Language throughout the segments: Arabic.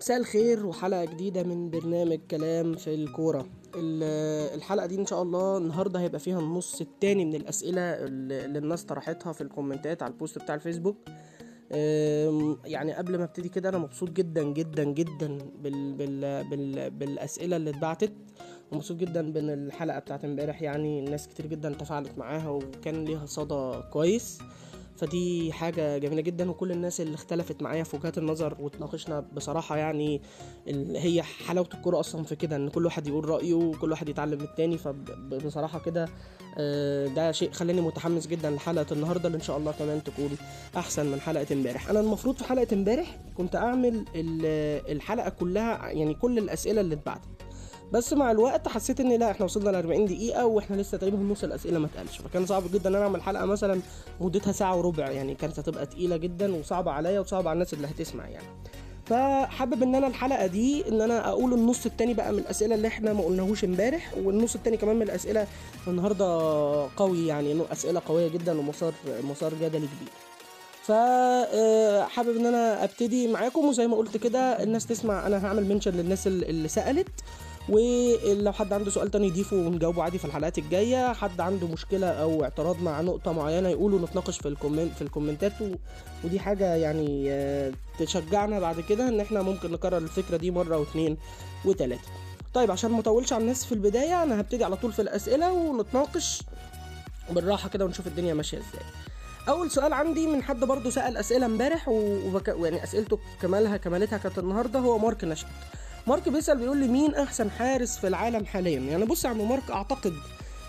مساء الخير وحلقة جديدة من برنامج كلام في الكورة. ال- الحلقة دي إن شاء الله النهاردة هيبقى فيها النص التاني من الأسئلة اللي الناس طرحتها في الكومنتات على البوست بتاع الفيسبوك. يعني قبل ما أبتدي كده أنا مبسوط جدا جدا جدا بال بال بال بالأسئلة اللي اتبعتت. ومبسوط جدا بين الحلقة بتاعت امبارح يعني ناس كتير جدا تفاعلت معاها وكان ليها صدى كويس. فدي حاجة جميلة جدا وكل الناس اللي اختلفت معايا في وجهات النظر واتناقشنا بصراحة يعني هي حلاوة الكورة أصلا في كده إن كل واحد يقول رأيه وكل واحد يتعلم من التاني فبصراحة كده آه، ده شيء خلاني متحمس جدا لحلقة النهاردة اللي إن شاء الله كمان تكون أحسن من حلقة إمبارح. أنا المفروض في حلقة إمبارح كنت أعمل ال- الحلقة كلها يعني كل الأسئلة اللي اتبعتت. بس مع الوقت حسيت إن لا إحنا وصلنا ل 40 دقيقة وإحنا لسه تقريبا نص الاسئلة ما اتقالش فكان صعب جدا إن أنا أعمل حلقة مثلا مدتها ساعة وربع يعني كانت هتبقى تقيلة جدا وصعبة عليا وصعبة على الناس اللي هتسمع يعني. فحابب إن أنا الحلقة دي إن أنا أقول النص التاني بقى من الأسئلة اللي إحنا ما قلناهوش إمبارح والنص التاني كمان من الأسئلة النهاردة قوي يعني انه أسئلة قوية جدا ومسار مسار جدلي كبير. فحابب إن أنا أبتدي معاكم وزي ما قلت كده الناس تسمع أنا هعمل mention للناس اللي سألت. ولو حد عنده سؤال تاني يضيفه ونجاوبه عادي في الحلقات الجاية. حد عنده مشكلة أو اعتراض مع نقطة معينة يقوله نتناقش في ال comment في ال comment ات. ودي حاجة يعني آه، تشجعنا بعد كده إن إحنا ممكن نكرر الفكرة دي مرة واثنين وثلاثه طيب عشان ما أطولش على الناس في البداية أنا هبتدي على طول في الأسئلة ونتناقش بالراحة كده ونشوف الدنيا ماشية إزاي. أول سؤال عندي من حد برضو سأل أسئلة امبارح وبك... يعني أسئلته كمالها كمالتها كانت النهارده هو مارك نشأت. مارك بيسأل بيقول لي مين أحسن حارس في العالم حاليا؟ يعني بص يا عم مارك أعتقد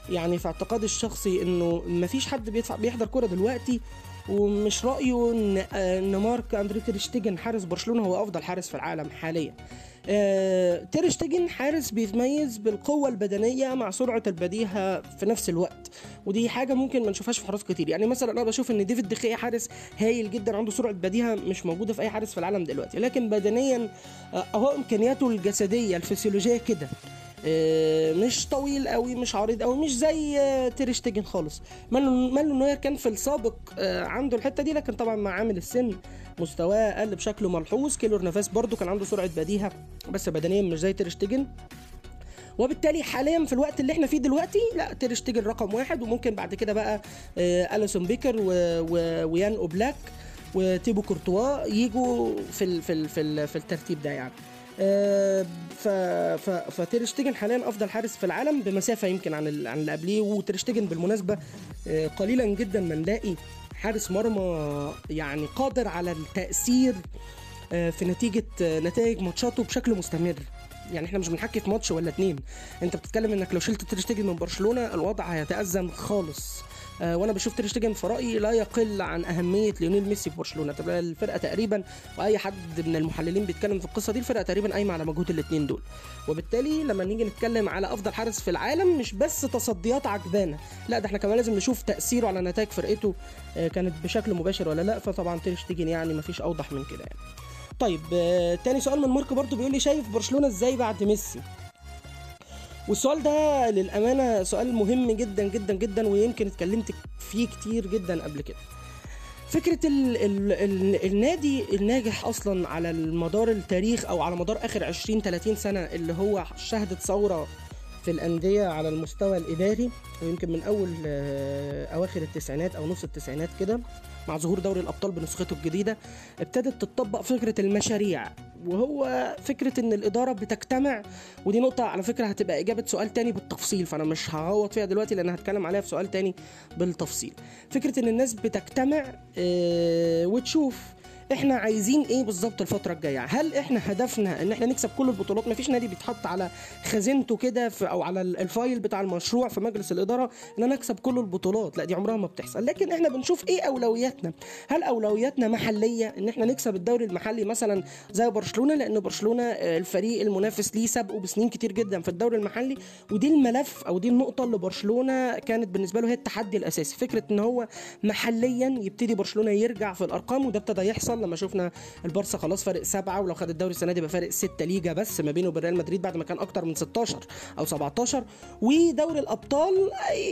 يعني في اعتقادي الشخصي إنه مفيش حد بيدفع بيحضر كوره دلوقتي ومش رأيي إن إن مارك اندري تير شتيجن حارس برشلونة هو أفضل حارس في العالم حاليا. آه، تير شتيجن حارس بيتميز بالقوة البدنية مع سرعة البديهة في نفس الوقت. ودي حاجة ممكن ما نشوفهاش في حراس كتير. يعني مثلا أنا بشوف إن ديفيد دخيا حارس هايل جدا عنده سرعة بديهة مش موجودة في أي حارس في العالم دلوقتي. لكن بدنيا آه، أهو إمكانياته الجسدية الفسيولوجية كده. آه، مش طويل قوي مش عريض قوي مش زي تير شتيجن خالص. مانو نوير كان في السابق عنده الحتة دي لكن طبعا مع عامل السن مستواه قل بشكل ملحوظ. كيلور نافاس برضو كان عنده سرعة بديهة بس بدنيا مش زي تير شتيجن. وبالتالي حاليا في الوقت اللي إحنا فيه دلوقتي لا تير شتيجن رقم واحد. وممكن بعد كده بقى آه أليسون بيكر و... و... ويان أوبلاك وتيبو كورتوا يجوا في ال... في ال... في, ال... في الترتيب ده يعني. آه، ف ف فتير شتيجن حاليا أفضل حارس في العالم بمسافة يمكن عن. عن اللي قبليه. وتير شتيجن بالمناسبة آه، قليلا جدا ما نلاقي حارس مرمى يعني قادر على التأثير آه، في نتيجة آه، نتائج ماتشاته بشكل مستمر. يعني إحنا مش بنحكي في ماتش ولا اتنين. أنت بتتكلم إنك لو شلت تير شتيجن من برشلونة الوضع هيتأزم خالص. وأنا بشوف تير في رأيي لا يقل عن أهمية ليونيل ميسي في برشلونة. تبقى الفرقة تقريبا وأي حد من المحللين بيتكلم في القصة دي الفرقة تقريبا قايمة على مجهود الاثنين دول. وبالتالي لما نيجي نتكلم على أفضل حارس في العالم مش بس تصديات عجبانة. لا ده إحنا كمان لازم نشوف تأثيره على نتائج فرقته آه، كانت بشكل مباشر ولا لا. فطبعا تير يعني مفيش أوضح من كده يعني. طيب آه، تاني سؤال من مارك برضو بيقول لي شايف برشلونة إزاي بعد ميسي؟ والسؤال ده للأمانة سؤال مهم جدا جدا جدا ويمكن اتكلمت فيه كتير جدا قبل كده. فكرة ال ال ال النادي الناجح أصلا على المدار التاريخ أو على مدار آخر 20 30 سنة اللي هو شهدت ثورة في الأندية على المستوى الإداري ويمكن من أول آه، أواخر التسعينات أو نص التسعينات كده مع ظهور دوري الأبطال بنسخته الجديدة ابتدت تطبق فكرة المشاريع. وهو فكرة إن الإدارة بتجتمع ودي نقطة على فكرة هتبقى إجابة سؤال تاني بالتفصيل فأنا مش هغوط فيها دلوقتي لأن هتكلم عليها في سؤال تاني بالتفصيل. فكرة إن الناس بتجتمع آه، وتشوف إحنا عايزين إيه بالظبط الفترة الجاية؟ هل إحنا هدفنا ان إحنا نكسب كل البطولات؟ مفيش نادي بيتحط على خزينته كده أو على ال- ال file بتاع المشروع في مجلس الإدارة ان أنا اكسب كل البطولات. لا دي عمرها ما بتحصل. لكن إحنا بنشوف إيه أولوياتنا؟ هل أولوياتنا محلية ان إحنا نكسب الدوري المحلي مثلا زي برشلونة؟ لأن برشلونة آه، الفريق المنافس ليه سبقه بسنين كتير جدا في الدوري المحلي ودي الملف أو دي النقطة اللي برشلونة كانت بالنسبة له هي التحدي الأساسي. فكرة إن هو محليا يبتدي برشلونة يرجع في الأرقام وده ابتدى يحصل لما شفنا البارسا خلاص فارق سبعة ولو خد الدوري السنة دي يبقى فارق ستة ليجا بس ما بينه وبين ريال مدريد بعد ما كان أكتر من 16 أو 17 ودوري الأبطال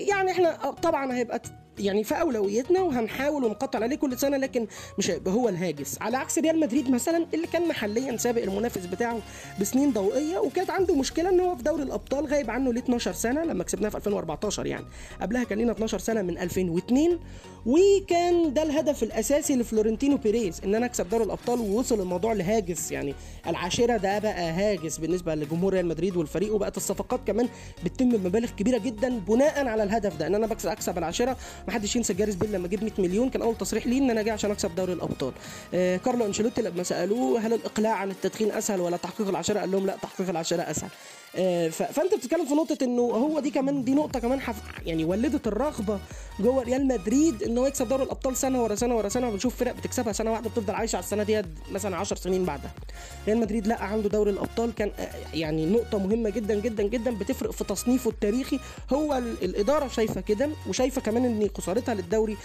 يعني إحنا طبعا هيبقى يعني في أولويتنا وهنحاول ونقطع عليه كل سنة لكن مش هيبقى هو الهاجس. على عكس ريال مدريد مثلا اللي كان محليا سابق المنافس بتاعه بسنين ضوئية وكانت عنده مشكلة إن هو في دوري الأبطال غايب عنه ليه 12 سنة لما كسبناه في 2014 يعني. قبلها كان لينا 12 سنة من 2002 وكان ده الهدف الأساسي لفلورنتينو بيريز إن أنا أكسب دوري الأبطال ووصل الموضوع لهاجس يعني. العاشرة ده بقى هاجس بالنسبة لجمهور ريال مدريد والفريق وبقت الصفقات كمان بتتم بمبالغ كبيرة جدا بناء على الهدف ده إن أنا بكسب أكسب العاشرة ما حدش ينسى جاريث بيل لما جيب 100 مليون. كان أول تصريح ليه إن أنا جاي عشان أكسب دوري الأبطال. آه كارلو أنشيلوتي لما سألوه هل الإقلاع عن التدخين أسهل ولا تحقيق العاشره قال لهم لا تحقيق العاشره أسهل. فأنت بتتكلم في نقطة إنه هو دي كمان دي نقطة كمان حف يعني ولدت الرغبة جوه ريال مدريد ان هو يكسب دوري الأبطال سنة ورا سنة ورا سنة وبنشوف فرق بتكسبها سنة واحدة بتفضل عايشة على السنة دي مثلا 10 سنين بعدها. ريال مدريد لا عنده دوري الأبطال كان يعني نقطة مهمة جدا جدا جدا بتفرق في تصنيفه التاريخي. هو الإدارة شايفة كده وشايفة كمان إن خسارتها للدوري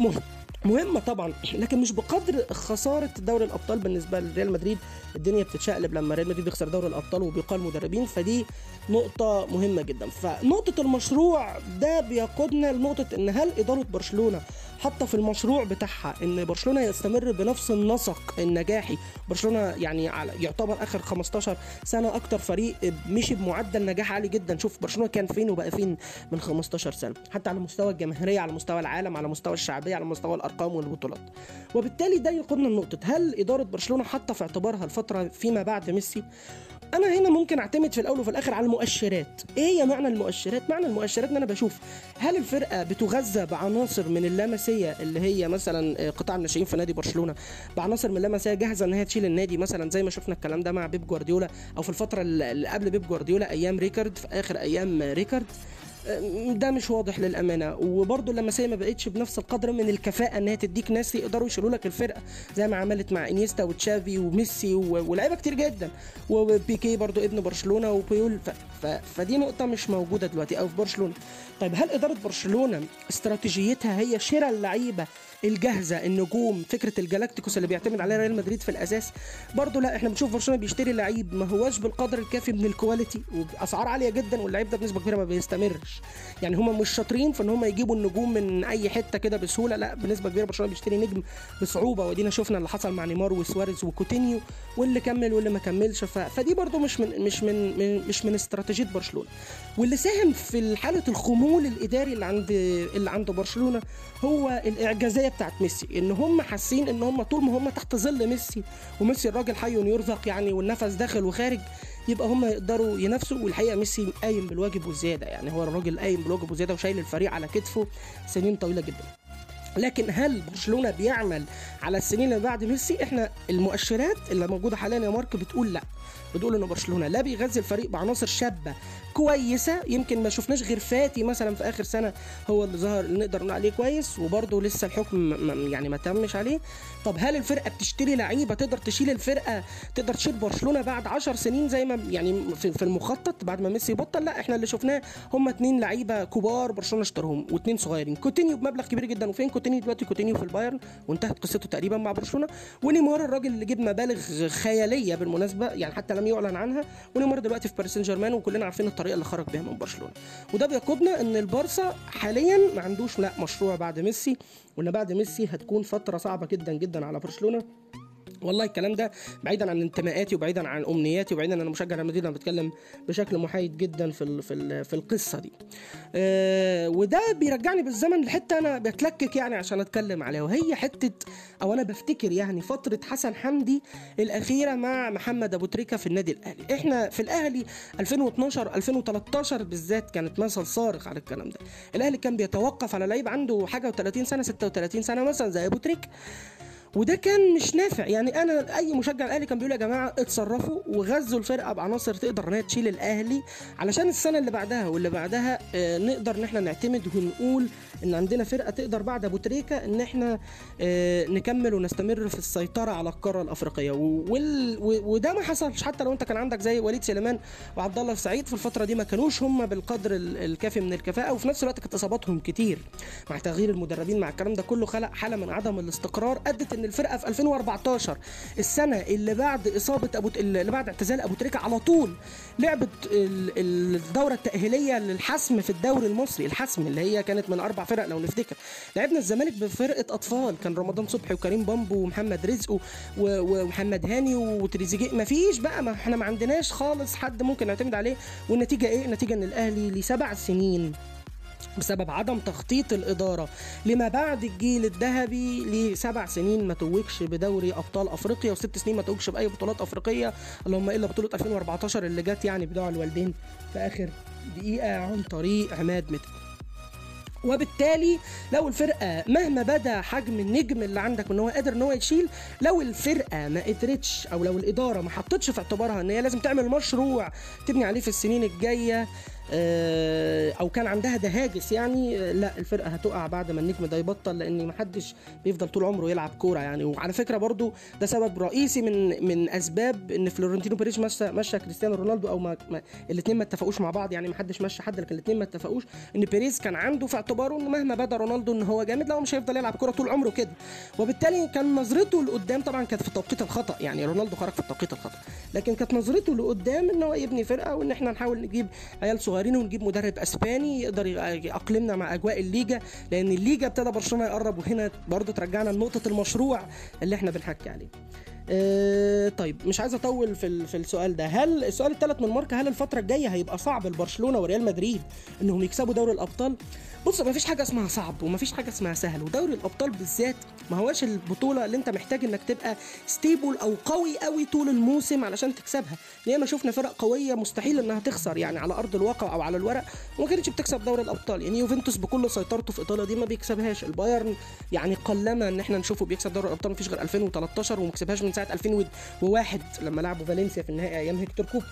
مهم مهمة طبعا لكن مش بقدر خسارة دوري الأبطال بالنسبة لريال مدريد الدنيا بتتشقلب لما ريال مدريد بيخسر دوري الأبطال وبيقال مدربين فدي نقطة مهمة جدا. فنقطة المشروع ده بيقودنا لنقطة إن هل إدارة برشلونة حاطة في المشروع بتاعها إن برشلونة يستمر بنفس النسق النجاحي. برشلونة يعني يعتبر آخر 15 سنة أكتر فريق مشي بمعدل نجاح عالي جدا. شوف برشلونة كان فين وبقى فين من 15 سنة. حتى على مستوى الجماهيرية على مستوى العالم على مستوى الشعبية على مستوى الأرقام والبطولات. وبالتالي ده يقودنا لنقطة هل إدارة برشلونة حاطة في اعتبارها الفترة فيما بعد ميسي؟ أنا هنا ممكن أعتمد في الأول وفي الآخر على المؤشرات. إيه هي معنى المؤشرات؟ معنى المؤشرات إن أنا بشوف هل الفرقة بتغذى بعناصر من اللامسيه اللي هي مثلا قطاع الناشئين في نادي برشلونة بعناصر من اللامسيه جاهزة إن هي تشيل النادي؟ مثلا زي ما شفنا الكلام ده مع بيب جوارديولا أو في الفترة اللي قبل بيب جوارديولا أيام ريكارد في آخر أيام ريكارد. ده مش واضح للأمانة. وبرده اللاماسيا ما بقتش بنفس القدر من الكفاءة ان هي تديك ناس يقدروا يشيلوا لك الفرقة زي ما عملت مع إنيستا وتشافي وميسي ولاعيبه كتير جدا. وبيكي برضو ابن برشلونة وبويول. ف... ف... فدي نقطة مش موجودة دلوقتي أو في برشلونة. طيب هل إدارة برشلونة استراتيجيتها هي شراء اللعيبة الجاهزة النجوم فكرة الجالاكتيكوس اللي بيعتمد عليها ريال مدريد في الأساس. برضه لا إحنا بنشوف برشلونة بيشتري لعيب ما هواش بالقدر الكافي من ال quality وباسعار عالية جدا واللعيب ده بنسبة كبيرة ما بيستمرش. يعني هم مش شاطرين في إن هم يجيبوا النجوم من أي حتة كده بسهولة لا بنسبة كبيرة برشلونة بيشتري نجم بصعوبة. وادينا شفنا اللي حصل مع نيمار وسواريز وكوتينيو واللي كمل واللي ما كملش. ف... فدي برضه مش من مش من, من مش من استراتيجية برشلونة. واللي ساهم في حالة الخمول الإداري اللي عند اللي عند برشلونة هو الإعجازية بتاعت ميسي إن هم حاسين إن هم طول ما هم تحت ظل ميسي وميسي الراجل حي يرزق يعني والنفس داخل وخارج يبقى هم يقدروا ينافسوا والحقيقة ميسي قايم بالواجب والزياده يعني هو الراجل قايم بالواجب والزياده وشايل الفريق على كتفه سنين طويلة جدا. لكن هل برشلونة بيعمل على السنين اللي بعد ميسي؟ إحنا المؤشرات اللي موجودة حاليا يا مارك بتقول لأ. بتقول ان برشلونة لا بيغذي الفريق بعناصر شابة كويسة. يمكن ما شفناش غير فاتي مثلا في آخر سنة هو اللي ظهر نقدر نقول عليه كويس وبرده لسه الحكم يعني ما تمش عليه. طب هل الفرقة بتشتري لعيبة تقدر تشيل الفرقة تقدر تشيل برشلونة بعد 10 سنين زي ما يعني في المخطط بعد ما ميسي بطل لا إحنا اللي شفناه هم اتنين لعيبة كبار برشلونة اشتراهم واثنين صغيرين. كوتينيو بمبلغ كبير جدا. وفين كوتينيو دلوقتي؟ كوتينيو في البايرن. وانتهت قصته تقريبا مع برشلونة. ونيمار الراجل اللي جاب مبالغ خيالية بالمناسبة يعني حتى لم يعلن عنها ونيمار دلوقتي في باريس سان جيرمان وكلنا عارفين الطريقة اللي خرج بيها من برشلونة. وده بيقودنا إن البارسا حاليا ما عندوش لا مشروع بعد ميسي وإن بعد ميسي هتكون فترة صعبة جدا جدا على برشلونة. والله الكلام ده بعيدا عن انتماءاتي وبعيدا عن أمنياتي وبعيدا ان أنا مشجع ريال مدريد أنا بتكلم بشكل محايد جدا في ال في ال في القصة دي. أه وده بيرجعني بالزمن لحتة أنا بتلكك يعني عشان أتكلم عليها وهي حتة أو أنا بفتكر يعني فترة حسن حمدي الأخيرة مع محمد أبو تريكة في النادي الأهلي. إحنا في الأهلي 2012 2013 بالذات كانت مثل صارخ على الكلام ده. الأهلي كان بيتوقف على لعيب عنده حاجة و30 سنة 36 سنة مثلا زي أبو تريكة وده كان مش نافع. يعني أنا أي مشجع الاهلي كان بيقول يا جماعة اتصرفوا وغذوا الفرقة بعناصر تقدر انها تشيل الأهلي. علشان السنة اللي بعدها واللي بعدها آه نقدر إن إحنا نعتمد ونقول إن عندنا فرقة تقدر بعد أبو تريكة إن إحنا آه نكمل ونستمر في السيطرة على القارة الأفريقية. وده ما حصلش. حتى لو أنت كان عندك زي وليد سليمان وعبد الله السعيد في الفترة دي ما كانوش هم بالقدر الكافي من الكفاءة وفي نفس الوقت كانت إصاباتهم كتير. مع تغيير المدربين مع الكلام ده كله خلق حالة من عدم الاستقرار أدت ان الفرقة في 2014 السنة اللي بعد إصابة أبو اللي بعد اعتزال أبو تريكة على طول لعبت ال- الدورة التأهيلية للحسم في الدوري المصري الحسم اللي هي كانت من أربع فرق لو نفتكر. لعبنا الزمالك بفرقة أطفال كان رمضان صبحي وكريم بامبو ومحمد رزق ومحمد هاني وتريزيجيه. ما فيش بقى ما إحنا ما عندناش خالص حد ممكن نعتمد عليه. والنتيجة إيه؟ النتيجه إن الأهلي لسبع سنين بسبب عدم تخطيط الإدارة. لما بعد الجيل الذهبي لسبع سنين ما توجش بدوري أبطال أفريقيا وست سنين ما توجش بأي بطولات أفريقية اللهم إلا بطولة 2014 اللي جت يعني بدعاء الوالدين في آخر دقيقة عن طريق عماد متعب وبالتالي لو الفرقة مهما بدا حجم النجم اللي عندك ان هو قادر إن هو يشيل لو الفرقة ما قدرتش أو لو الإدارة ما حطتش في اعتبارها إن هي لازم تعمل مشروع تبني عليه في السنين الجاية أو كان عندها ده هاجس يعني آه، لا الفرقة هتقع بعد ما النجم ده يبطل لأن محدش بيفضل طول عمره يلعب كورة يعني. وعلى فكرة برضو ده سبب رئيسي من من أسباب إن فلورنتينو بيريز مشى مشى كريستيانو رونالدو أو ما, ما الاثنين ما اتفقوش مع بعض يعني ما حدش مشى حد لكن الاثنين ما اتفقوش إن بيريز كان عنده في اعتباره ان مهما بدا رونالدو إن هو جامد لا هو مش هيفضل يلعب كورة طول عمره كده. وبالتالي كان نظرته لقدام طبعا كانت في التوقيت الخطأ يعني رونالدو خرج في التوقيت الخطأ. لكن كانت نظرته لقدام إن هو يبني فرقة وإن إحنا نحاول نجيب عيال صغيرين ونجيب مدرب اسباني يقدر يأقلمنا مع أجواء الليجا لأن الليجا ابتدى برشلونة يقرب وهنا برضو ترجعنا لنقطة المشروع اللي إحنا بنحكي عليه. آه، طيب مش عايز أطول في في السؤال ده. هل السؤال الثالث من مارك هل الفترة الجاية هيبقى صعب لبرشلونة وريال مدريد إنهم يكسبوا دوري الأبطال؟ بص ما فيش حاجة اسمها صعب وما فيش حاجة اسمها سهل ودوري الأبطال بالذات ما هواش البطولة اللي أنت محتاج إنك تبقى stable أو قوي قوي طول الموسم علشان تكسبها. ياما شفنا فرق قوية مستحيل إنها تخسر يعني على أرض الواقع أو على الورق وما كانتش بتكسب دوري الأبطال. يعني يوفنتوس بكل سيطرته في إيطاليا دي ما بيكسبهاش. البايرن يعني قلما إن إحنا نشوفه بيكسب دوري الأبطال مفيش غير 2013 وما كسبهاش من ساعة 2001 لما لعبوا فالنسيا في النهائي أيام هيكتور كوبر.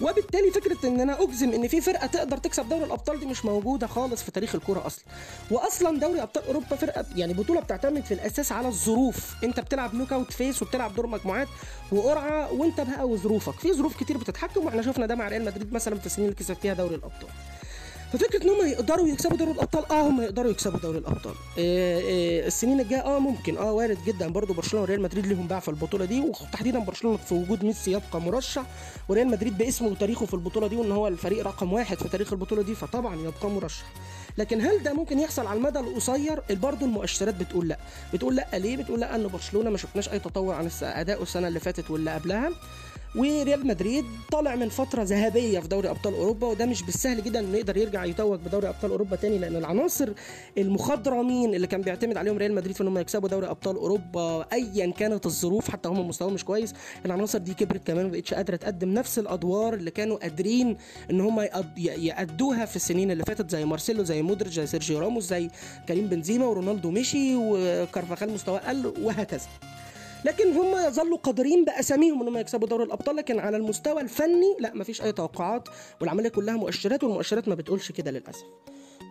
وبالتالي فكرة إن أنا أجزم إن في فرقة تقدر تكسب دوري الأبطال دي مش موجودة خالص في تاريخ الكورة أصلا. واصلا دوري أبطال أوروبا فرقة يعني بطولة بتعتمد في الأساس على الظروف. أنت بتلعب knockout phase وبتلعب دور مجموعات وقرعة وأنت بقى وظروفك. في ظروف كتير بتتحكم وإحنا شفنا ده مع ريال مدريد مثلا في السنين اللي كسب فيها دوري الأبطال. ففكرة إن هم يقدروا يكسبوا دوري الأبطال آه هم يقدروا يكسبوا دوري الأبطال. إيه إيه السنين الجاية آه ممكن. آه وارد جدا برضو برشلونة وريال مدريد ليهم باع في البطولة دي وتحديدا برشلونة في وجود ميسي يبقى مرشح. وريال مدريد باسمه وتاريخه في البطولة دي وإن هو الفريق رقم واحد في تاريخ البطولة دي فطبعا يبقى مرشح. لكن هل ده ممكن يحصل على المدى القصير؟ برضه المؤشرات بتقول لا. بتقول لا ليه؟ بتقول لا ان برشلونة ما شفناش أي تطور عن اداؤه السنة اللي فاتت واللي قبلها. وريال مدريد طالع من فترة ذهبية في دوري أبطال أوروبا وده مش بالسهل جدا إنه يقدر يرجع يتوج بدوري أبطال أوروبا تاني لأن العناصر المخضرمين اللي كان بيعتمد عليهم ريال مدريد في إنهم يكسبوا دوري أبطال أوروبا ايا كانت الظروف حتى هم مستواهم مش كويس العناصر دي كبرت كمان ما بقتش قادرة تقدم نفس الأدوار اللي كانوا قادرين إن هم يأدوها في السنين اللي فاتت زي مارسيلو زي مودريتش زي سيرجيو راموس زي كريم بنزيما ورونالدو مشي وكارفاخال مستواه قل وهكذا. لكن هم يظلوا قادرين بأساميهم انهم يكسبوا دوري الأبطال لكن على المستوى الفني لا مفيش أي توقعات والعملية كلها مؤشرات والمؤشرات ما بتقولش كده للأسف.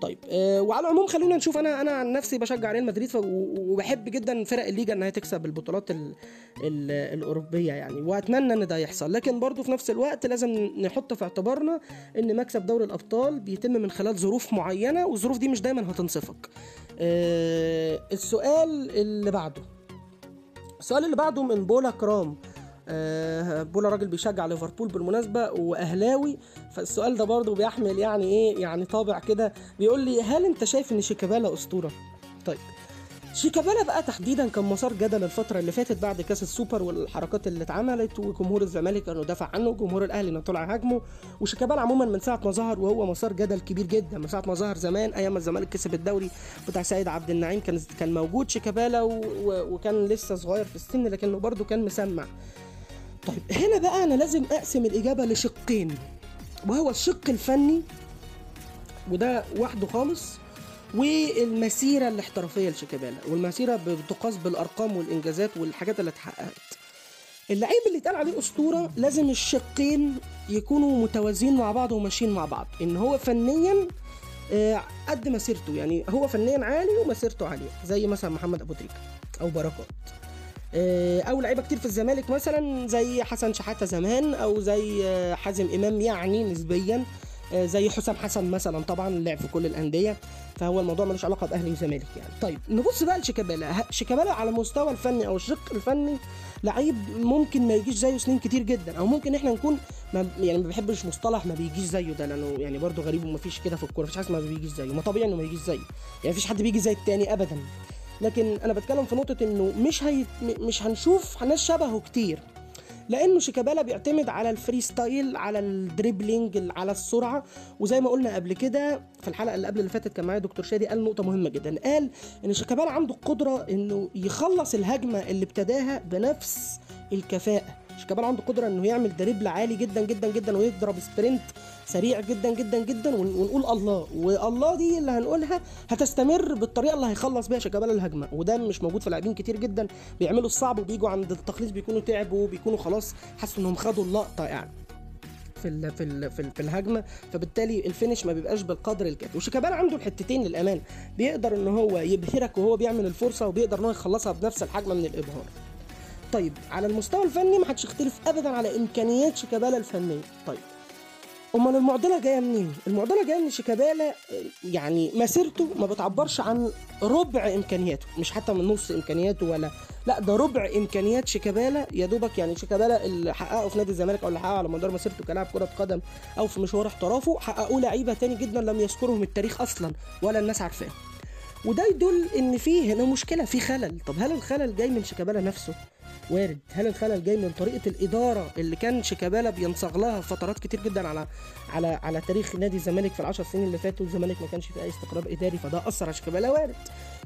طيب آه وعلى العموم خلونا نشوف أنا أنا عن نفسي بشجع ريال مدريد وبحب جدا فرق الليجا إنها تكسب البطولات ال ال الأوروبية يعني وأتمنى إن ده يحصل. لكن برضو في نفس الوقت لازم نحط في اعتبارنا إن مكسب دوري الأبطال بيتم من خلال ظروف معينة والظروف دي مش دايما هتنصفك. آه السؤال اللي بعده. السؤال اللي بعده من بولا كرام. آه بولا راجل بيشجع ليفربول بالمناسبة وأهلاوي. فالسؤال ده برضه بيحمل يعني إيه يعني طابع كده. بيقول لي هل أنت شايف إن شيكابالا أسطورة؟ طيب. شيكابالا بقى تحديدا كان مسار جدل الفترة اللي فاتت بعد كأس السوبر والحركات اللي اتعملت وجمهور الزمالك انه دافع عنه وجمهور الأهلي انه طلع هاجمه وشيكابالا عموما من ساعة ما ظهر وهو مسار جدل كبير جدا من ساعة ما ظهر زمان أيام ما الزمالك كسب الدوري بتاع سيد عبد النعيم كان كان موجود شيكابالا. وكان لسه صغير في السن لكنه برضه كان مسمع طيب هنا بقى أنا لازم أقسم الإجابة لشقين وهو الشق الفني وده وحده خالص والمسيرة الاحترافية لشيكابالا والمسيرة بتقاس بالأرقام والإنجازات والحاجات اللي اتحققت. اللعيب اللي اتقال عليه أسطورة لازم الشقين يكونوا متوازيين مع بعض وماشيين مع بعض إن هو فنيا آه، قد مسيرته. يعني هو فنيا عالي ومسيرته عالية زي مثلا محمد أبو تريكة أو بركات. آه، أو لعيبة كتير في الزمالك مثلا زي حسن شحاتة زمان أو زي آه، حازم إمام يعني نسبيا. زي حسام حسن مثلا طبعا لعب في كل الأندية فهو الموضوع ملوش علاقة بأهلي وزمالك يعني. طيب نبص بقى لشيكابالا. شيكابالا على المستوى الفني أو الشق الفني لعيب ممكن ما يجيش زيه سنين كتير جدا أو ممكن إحنا نكون ما يعني ما بحبش مصطلح ما بيجيش زيه ده لأنه يعني برضه غريب وما فيش كده في الكورة مفيش حاجة ما بيجيش زيه ما طبيعي إنه ما يجيش زيه. يعني مفيش حد بيجي زي التاني ابدا. لكن أنا بتكلم في نقطة إنه مش هي مش هنشوف ناس شبهه كتير. لأنه شيكابالا بيعتمد على ال freestyle على ال dribbling ال- على السرعة. وزي ما قلنا قبل كده في الحلقة اللي قبل اللي فاتت كان معايا دكتور شادي قال نقطة مهمة جدا. قال إن شيكابالا عنده القدره إنه يخلص الهجمة اللي ابتداها بنفس الكفاءة. شيكابالا عنده قدرة إنه يعمل dribble عالي جدا جدا جدا ويضرب sprint سريع جدا جدا جدا ون- ونقول الله. والله دي اللي هنقولها هتستمر بالطريقة اللي هيخلص بيها شيكابالا الهجمة. وده مش موجود في لاعبين كتير جدا. بيعملوا الصعب وبيجوا عند التخليص بيكونوا تعبوا بيكونوا خلاص حسوا إنهم خدوا اللقطة يعني في ال في ال في, ال في الهجمة. فبالتالي الفينش ما بيبقاش بالقدر الكافي. وشيكابالا عنده الحتتين للامان بيقدر إن هو يبهرك وهو بيعمل الفرصة وبيقدر إن هو يخلصها بنفس الحجم من الإبهار. طيب على المستوى الفني ما حدش يختلف ابدا على امكانيات شيكابالا الفنية. طيب أمال المعضلة جاية منين؟ المعضلة جاية ان شيكابالا يعني مسيرته ما بتعبرش عن ربع إمكانياته مش حتى من نص إمكانياته ولا لا ده ربع إمكانيات شيكابالا يا دوبك يعني شيكابالا اللي حققه في نادي الزمالك أو اللي حققه على مدار مسيرته كلاعب كرة قدم أو في مشوار احترافه حققوه لعيبة تاني جدا لم يذكرهم التاريخ أصلا ولا الناس عارفاه. وده يدل إن في هنا مشكلة في خلل. طب هل الخلل جاي من شيكابالا نفسه؟ وارد. هل الخلل جاي من طريقة الإدارة اللي كان شيكابالا بينصاغ لها فترات كتير جدا على على على تاريخ نادي الزمالك في العشر سنين اللي فاتوا؟ الزمالك ما كانش فيه أي استقرار إداري فده أثر على شيكابالا. وارد.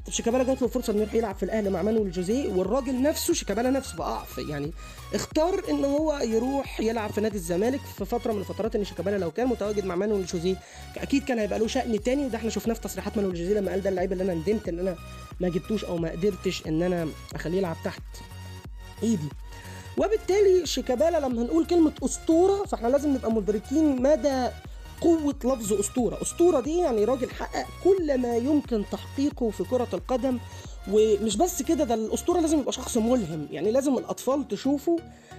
طب شيكابالا جات له فرصة إنه يروح يلعب في الأهلي مع مانويل جوزيه والراجل نفسه شيكابالا نفسه بقى يعني اختار إن هو يروح يلعب في نادي الزمالك في فترة من الفترات ان شيكابالا لو كان متواجد مع مانويل جوزيه أكيد كان هيبقى له شأن تاني. وده إحنا شفناه في تصريحات مانويل جوزيه لما قال ده اللعيب اللي أنا ندمت إن أنا ما جبتوش أو ما قدرتش إن أنا أخليه يلعب تحت. إيدي. وبالتالي شيكابالا لما هنقول كلمة أسطورة فإحنا لازم نبقى مدركين مدى قوة لفظ أسطورة. أسطورة دي يعني راجل حقق كل ما يمكن تحقيقه في كرة القدم ومش بس كده ده الأسطورة لازم يبقى شخص ملهم. يعني لازم الأطفال تشوفه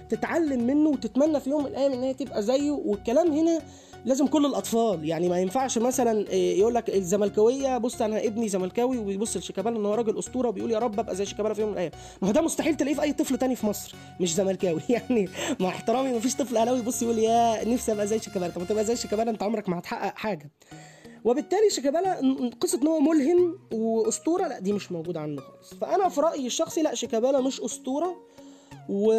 تتعلم منه وتتمنى في يوم من الأيام إن هي تبقى زيه. والكلام هنا لازم كل الأطفال. يعني ما ينفعش مثلا إيه، يقول لك الزملكاوية بص أنا ابني زملكاوي وبيبص لشيكابالا إن هو راجل أسطورة وبيقول يا رب أبقى زي شيكابالا في يوم من الأيام. ما هو ده مستحيل تلاقيه في أي طفل تاني في مصر مش زملكاوي. يعني مع احترامي ما فيش طفل أهلاوي يبص يقول يا نفسي أبقى زي شيكابالا. طب تبقى زي شيكابالا أنت عمرك ما هتحقق حاجة. وبالتالي شيكابالا قصة إن هو ملهم وأسطورة لا دي مش موجودة عنه خالص. فأنا في رأيي الشخصي لا شيكابالا مش أسطورة. و...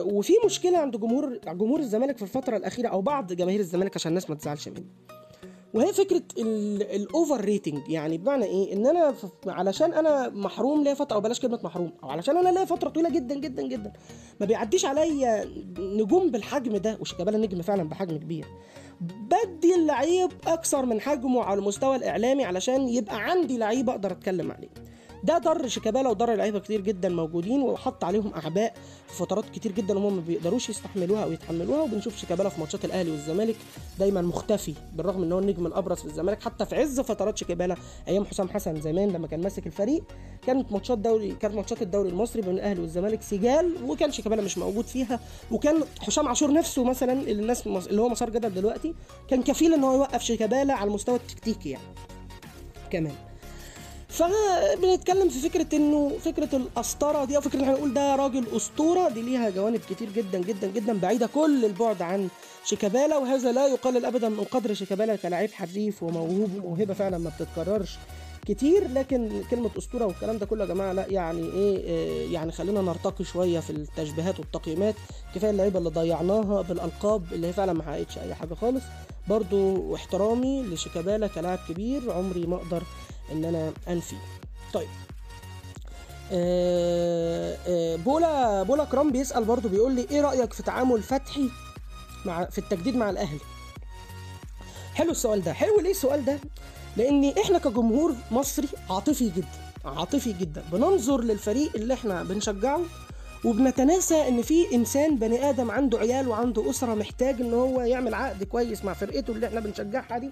وفي مشكلة عند جمهور جمهور الزمالك في الفترة الأخيرة أو بعض جماهير الزمالك عشان الناس ما تزعلش مني. وهي فكرة ال overrating يعني بمعنى إيه؟ إن أنا ف... علشان أنا محروم ليا فترة أو بلاش كلمة محروم أو علشان أنا ليا فترة طويلة جدا جدا جدا ما بيعديش عليا نجوم بالحجم ده. وشيكابالا نجم فعلا بحجم كبير. بدي اللعيب أكثر من حجمه على المستوى الإعلامي علشان يبقى عندي لعيب أقدر أتكلم عليه. ده ضر شيكابالا وضر لعيبة كتير جدا موجودين وحط عليهم أعباء في فترات كتير جدا هم ما بيقدروش يستحملوها أو يتحملوها. وبنشوف شيكابالا في ماتشات الأهلي والزمالك دايما مختفي بالرغم إن هو النجم الأبرز في الزمالك. حتى في عز فترات شيكابالا أيام حسام حسن زمان لما كان ماسك الفريق كانت ماتشات دوري كانت ماتشات الدوري المصري بين الأهلي والزمالك سجال وكان شيكابالا مش موجود فيها. وكان حسام عاشور نفسه مثلا اللي الناس اللي هو مسار جدل دلوقتي كان كفيل إن هو يوقف شيكابالا على المستوى التكتيكي يعني. كمان فبنتكلم في فكرة إنه فكرة الأسطرة دي أو فكرة ان إحنا نقول ده راجل أسطورة دي ليها جوانب كتير جدا جدا جدا بعيدة كل البعد عن شيكابالا وهذا لا يقلل ابدا من قدر شيكابالا كلاعب حريف وموهوب وموهبة فعلا ما بتتكررش كتير. لكن كلمة أسطورة والكلام ده كله يا جماعة لا يعني إيه إيه، يعني خلينا نرتقي شوية في التشبيهات والتقييمات. كفاية اللعيبة اللي ضيعناها بالألقاب اللي هي فعلا ما حققتش أي حاجة خالص. برضو احترامي لشيكابالا كلاعب كبير عمري ما أقدر إن أنا أنفي طيب. آه، آه، بولا بولا كرام بيسأل برضو بيقول لي إيه رأيك في تعامل فتحي مع في التجديد مع الأهلي؟ حلو السؤال ده. حلو ليه السؤال ده؟ لأن إحنا كجمهور مصري عاطفي جدا عاطفي جدا. بننظر للفريق اللي إحنا بنشجعه وبنتناسى إن في إنسان بني آدم عنده عيال وعنده أسرة محتاج إن هو يعمل عقد كويس مع فرقته اللي إحنا بنشجعها دي.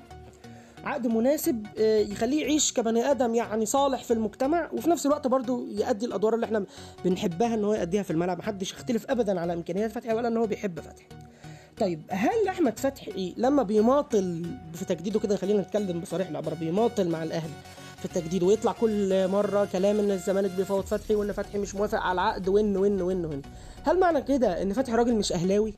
عقد مناسب آه، يخليه يعيش كبني آدم يعني صالح في المجتمع وفي نفس الوقت برضه يؤدي الأدوار اللي إحنا بنحبها إن هو يؤديها في الملعب. محدش يختلف ابدا على امكانيات فتحي ولا إن هو بيحب فتحي طيب هل أحمد فتحي لما بيماطل في تجديده كده خلينا نتكلم بصريح العباره بيماطل مع الأهلي في التجديد ويطلع كل مرة كلام إن الزمالك بيفوض فتحي وإن فتحي مش موافق على العقد وان وان وان وان هل معنى كده إن فتحي راجل مش أهلاوي؟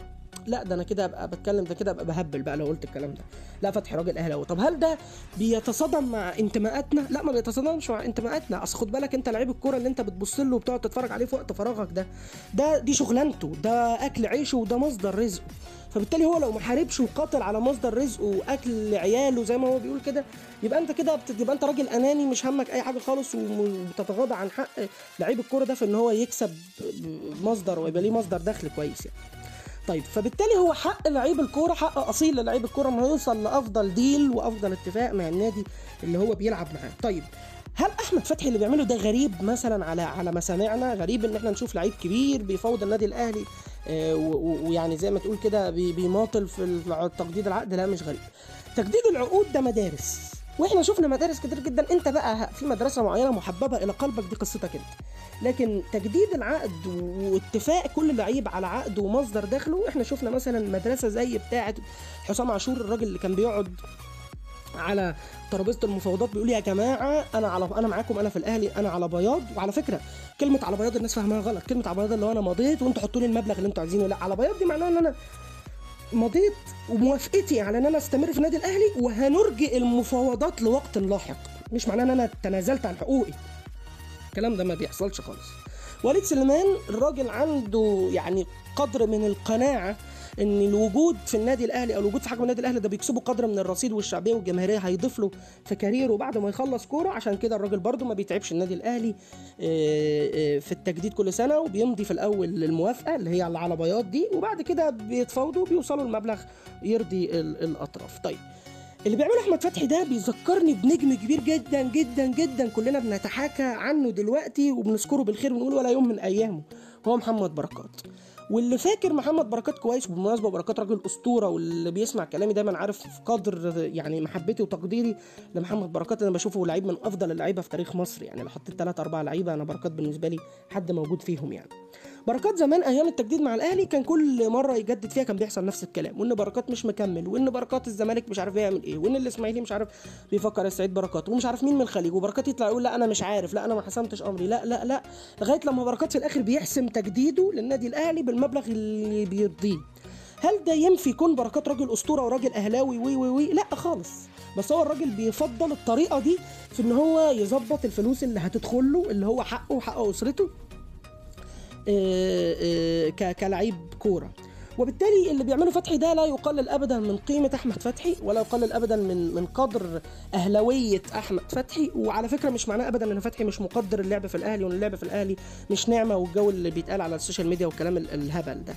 لا ده أنا كده أبقى بتكلم ده كده أبقى بهبل بقى لو قلت الكلام ده. لا فتحي راجل أهلاوي. طب هل ده بيتصادم مع انتماءاتنا؟ لا ما بيتصادمش مع انتماءاتنا. أصل خد بالك أنت لعيب الكورة اللي أنت بتبص له وبتقعد تتفرج عليه في وقت فراغك ده ده دي شغلانته ده أكل عيشه وده مصدر رزقه. فبالتالي هو لو ما حاربش وقاتل على مصدر رزقه وأكل عياله زي ما هو بيقول كده يبقى أنت كده بتبقى أنت راجل أناني مش همك أي حاجة خالص وبتتغاضى عن حق لعيب الكورة ده في إن هو يكسب مصدر ويبقى ليه مصدر دخل كويس يعني. طيب فبالتالي هو حق لعيب الكورة حق أصيل للعيب الكورة إنه يوصل لأفضل ديل وأفضل اتفاق مع النادي اللي هو بيلعب معاه. طيب هل أحمد فتحي اللي بيعمله ده غريب مثلا على على مسامعنا؟ غريب إن إحنا نشوف لعيب كبير بيفوض النادي الأهلي آه ويعني زي ما تقول كده بيماطل في تجديد العقد؟ لا مش غريب. تجديد العقود ده مدارس. وإحنا شفنا مدارس كتير جدا. انت بقى في مدرسة معينة محببة إلى قلبك دي قصتك انت. لكن تجديد العقد واتفاق كل لعيب على عقد ومصدر دخله إحنا شفنا مثلا مدرسة زي بتاعه حسام عاشور الراجل اللي كان بيقعد على ترابيزة المفاوضات بيقول يا جماعة أنا على أنا معاكم أنا في الأهلي أنا على بياض. وعلى فكرة كلمة على بياض الناس فاهمها غلط. كلمة على بياض اللي هو أنا مضيت وأنتوا حطوا لي المبلغ اللي أنتوا عايزينه. لا على بياض دي معناها إن أنا مضيت وموافقتي على إن أنا أستمر في النادي الأهلي وهنرجئ المفاوضات لوقت لاحق. مش معناه إن أنا تنازلت عن حقوقي. الكلام ده ما بيحصلش خالص. وليد سليمان الراجل عنده يعني قدر من القناعة إن الوجود في النادي الأهلي أو الوجود في حجم النادي الأهلي ده بيكسبه قدر من الرصيد والشعبية والجماهيرية هيضيف له في كاريره بعد ما يخلص كورة. عشان كده الراجل برده ما بيتعبش النادي الأهلي في التجديد كل سنة وبيمضي في الأول للموافقة اللي هي على بياض دي وبعد كده بيتفاوضوا بيوصلوا المبلغ يرضي الأطراف. طيب اللي بيعمله أحمد فتحي ده بيذكرني بنجم كبير جدا جدا جدا. كلنا بنتحاكى عنه دلوقتي وبنذكره بالخير ونقول ولا يوم من أيامه. هو محمد بركات. واللي فاكر محمد بركات كويس بالمناسبه بركات راجل أسطورة واللي بيسمع كلامي دايما عارف قدر يعني محبتي وتقديري لمحمد بركات أنا بشوفه لعيب من أفضل اللعيبة في تاريخ مصر يعني لو حطيت ثلاث أربع لعيبة أنا بركات بالنسبة لي حد موجود فيهم يعني. بركات زمان أيام التجديد مع الأهلي كان كل مرة يجدد فيها كان بيحصل نفس الكلام وإن بركات مش مكمل وإن بركات الزمالك مش عارف يعمل إيه وإن الإسماعيلي مش عارف بيفكر يستعيد بركات ومش عارف مين من الخليج وبركات يطلع يقول لا أنا مش عارف لا أنا ما حسمتش أمري لا لا لا لغاية لما بركات في الآخر بيحسم تجديده للنادي الأهلي بالمبلغ اللي بيرضيه. هل ده ينفي كون بركات راجل أسطورة وراجل أهلاوي وي وي وي؟ لا خالص. بس هو الراجل بيفضل الطريقة دي في إن هو يظبط الفلوس اللي هتدخل له اللي هو حقه وحق أسرته كلاعب كورة. وبالتالي اللي بيعمله فتحي ده لا يقلل ابدا من قيمة أحمد فتحي ولا يقلل ابدا من من قدر اهلاويه أحمد فتحي. وعلى فكرة مش معناه ابدا إن فتحي مش مقدر اللعب في الأهلي وإن اللعب في الأهلي مش نعمة والجو اللي بيتقال على السوشيال ميديا والكلام الهبل ده.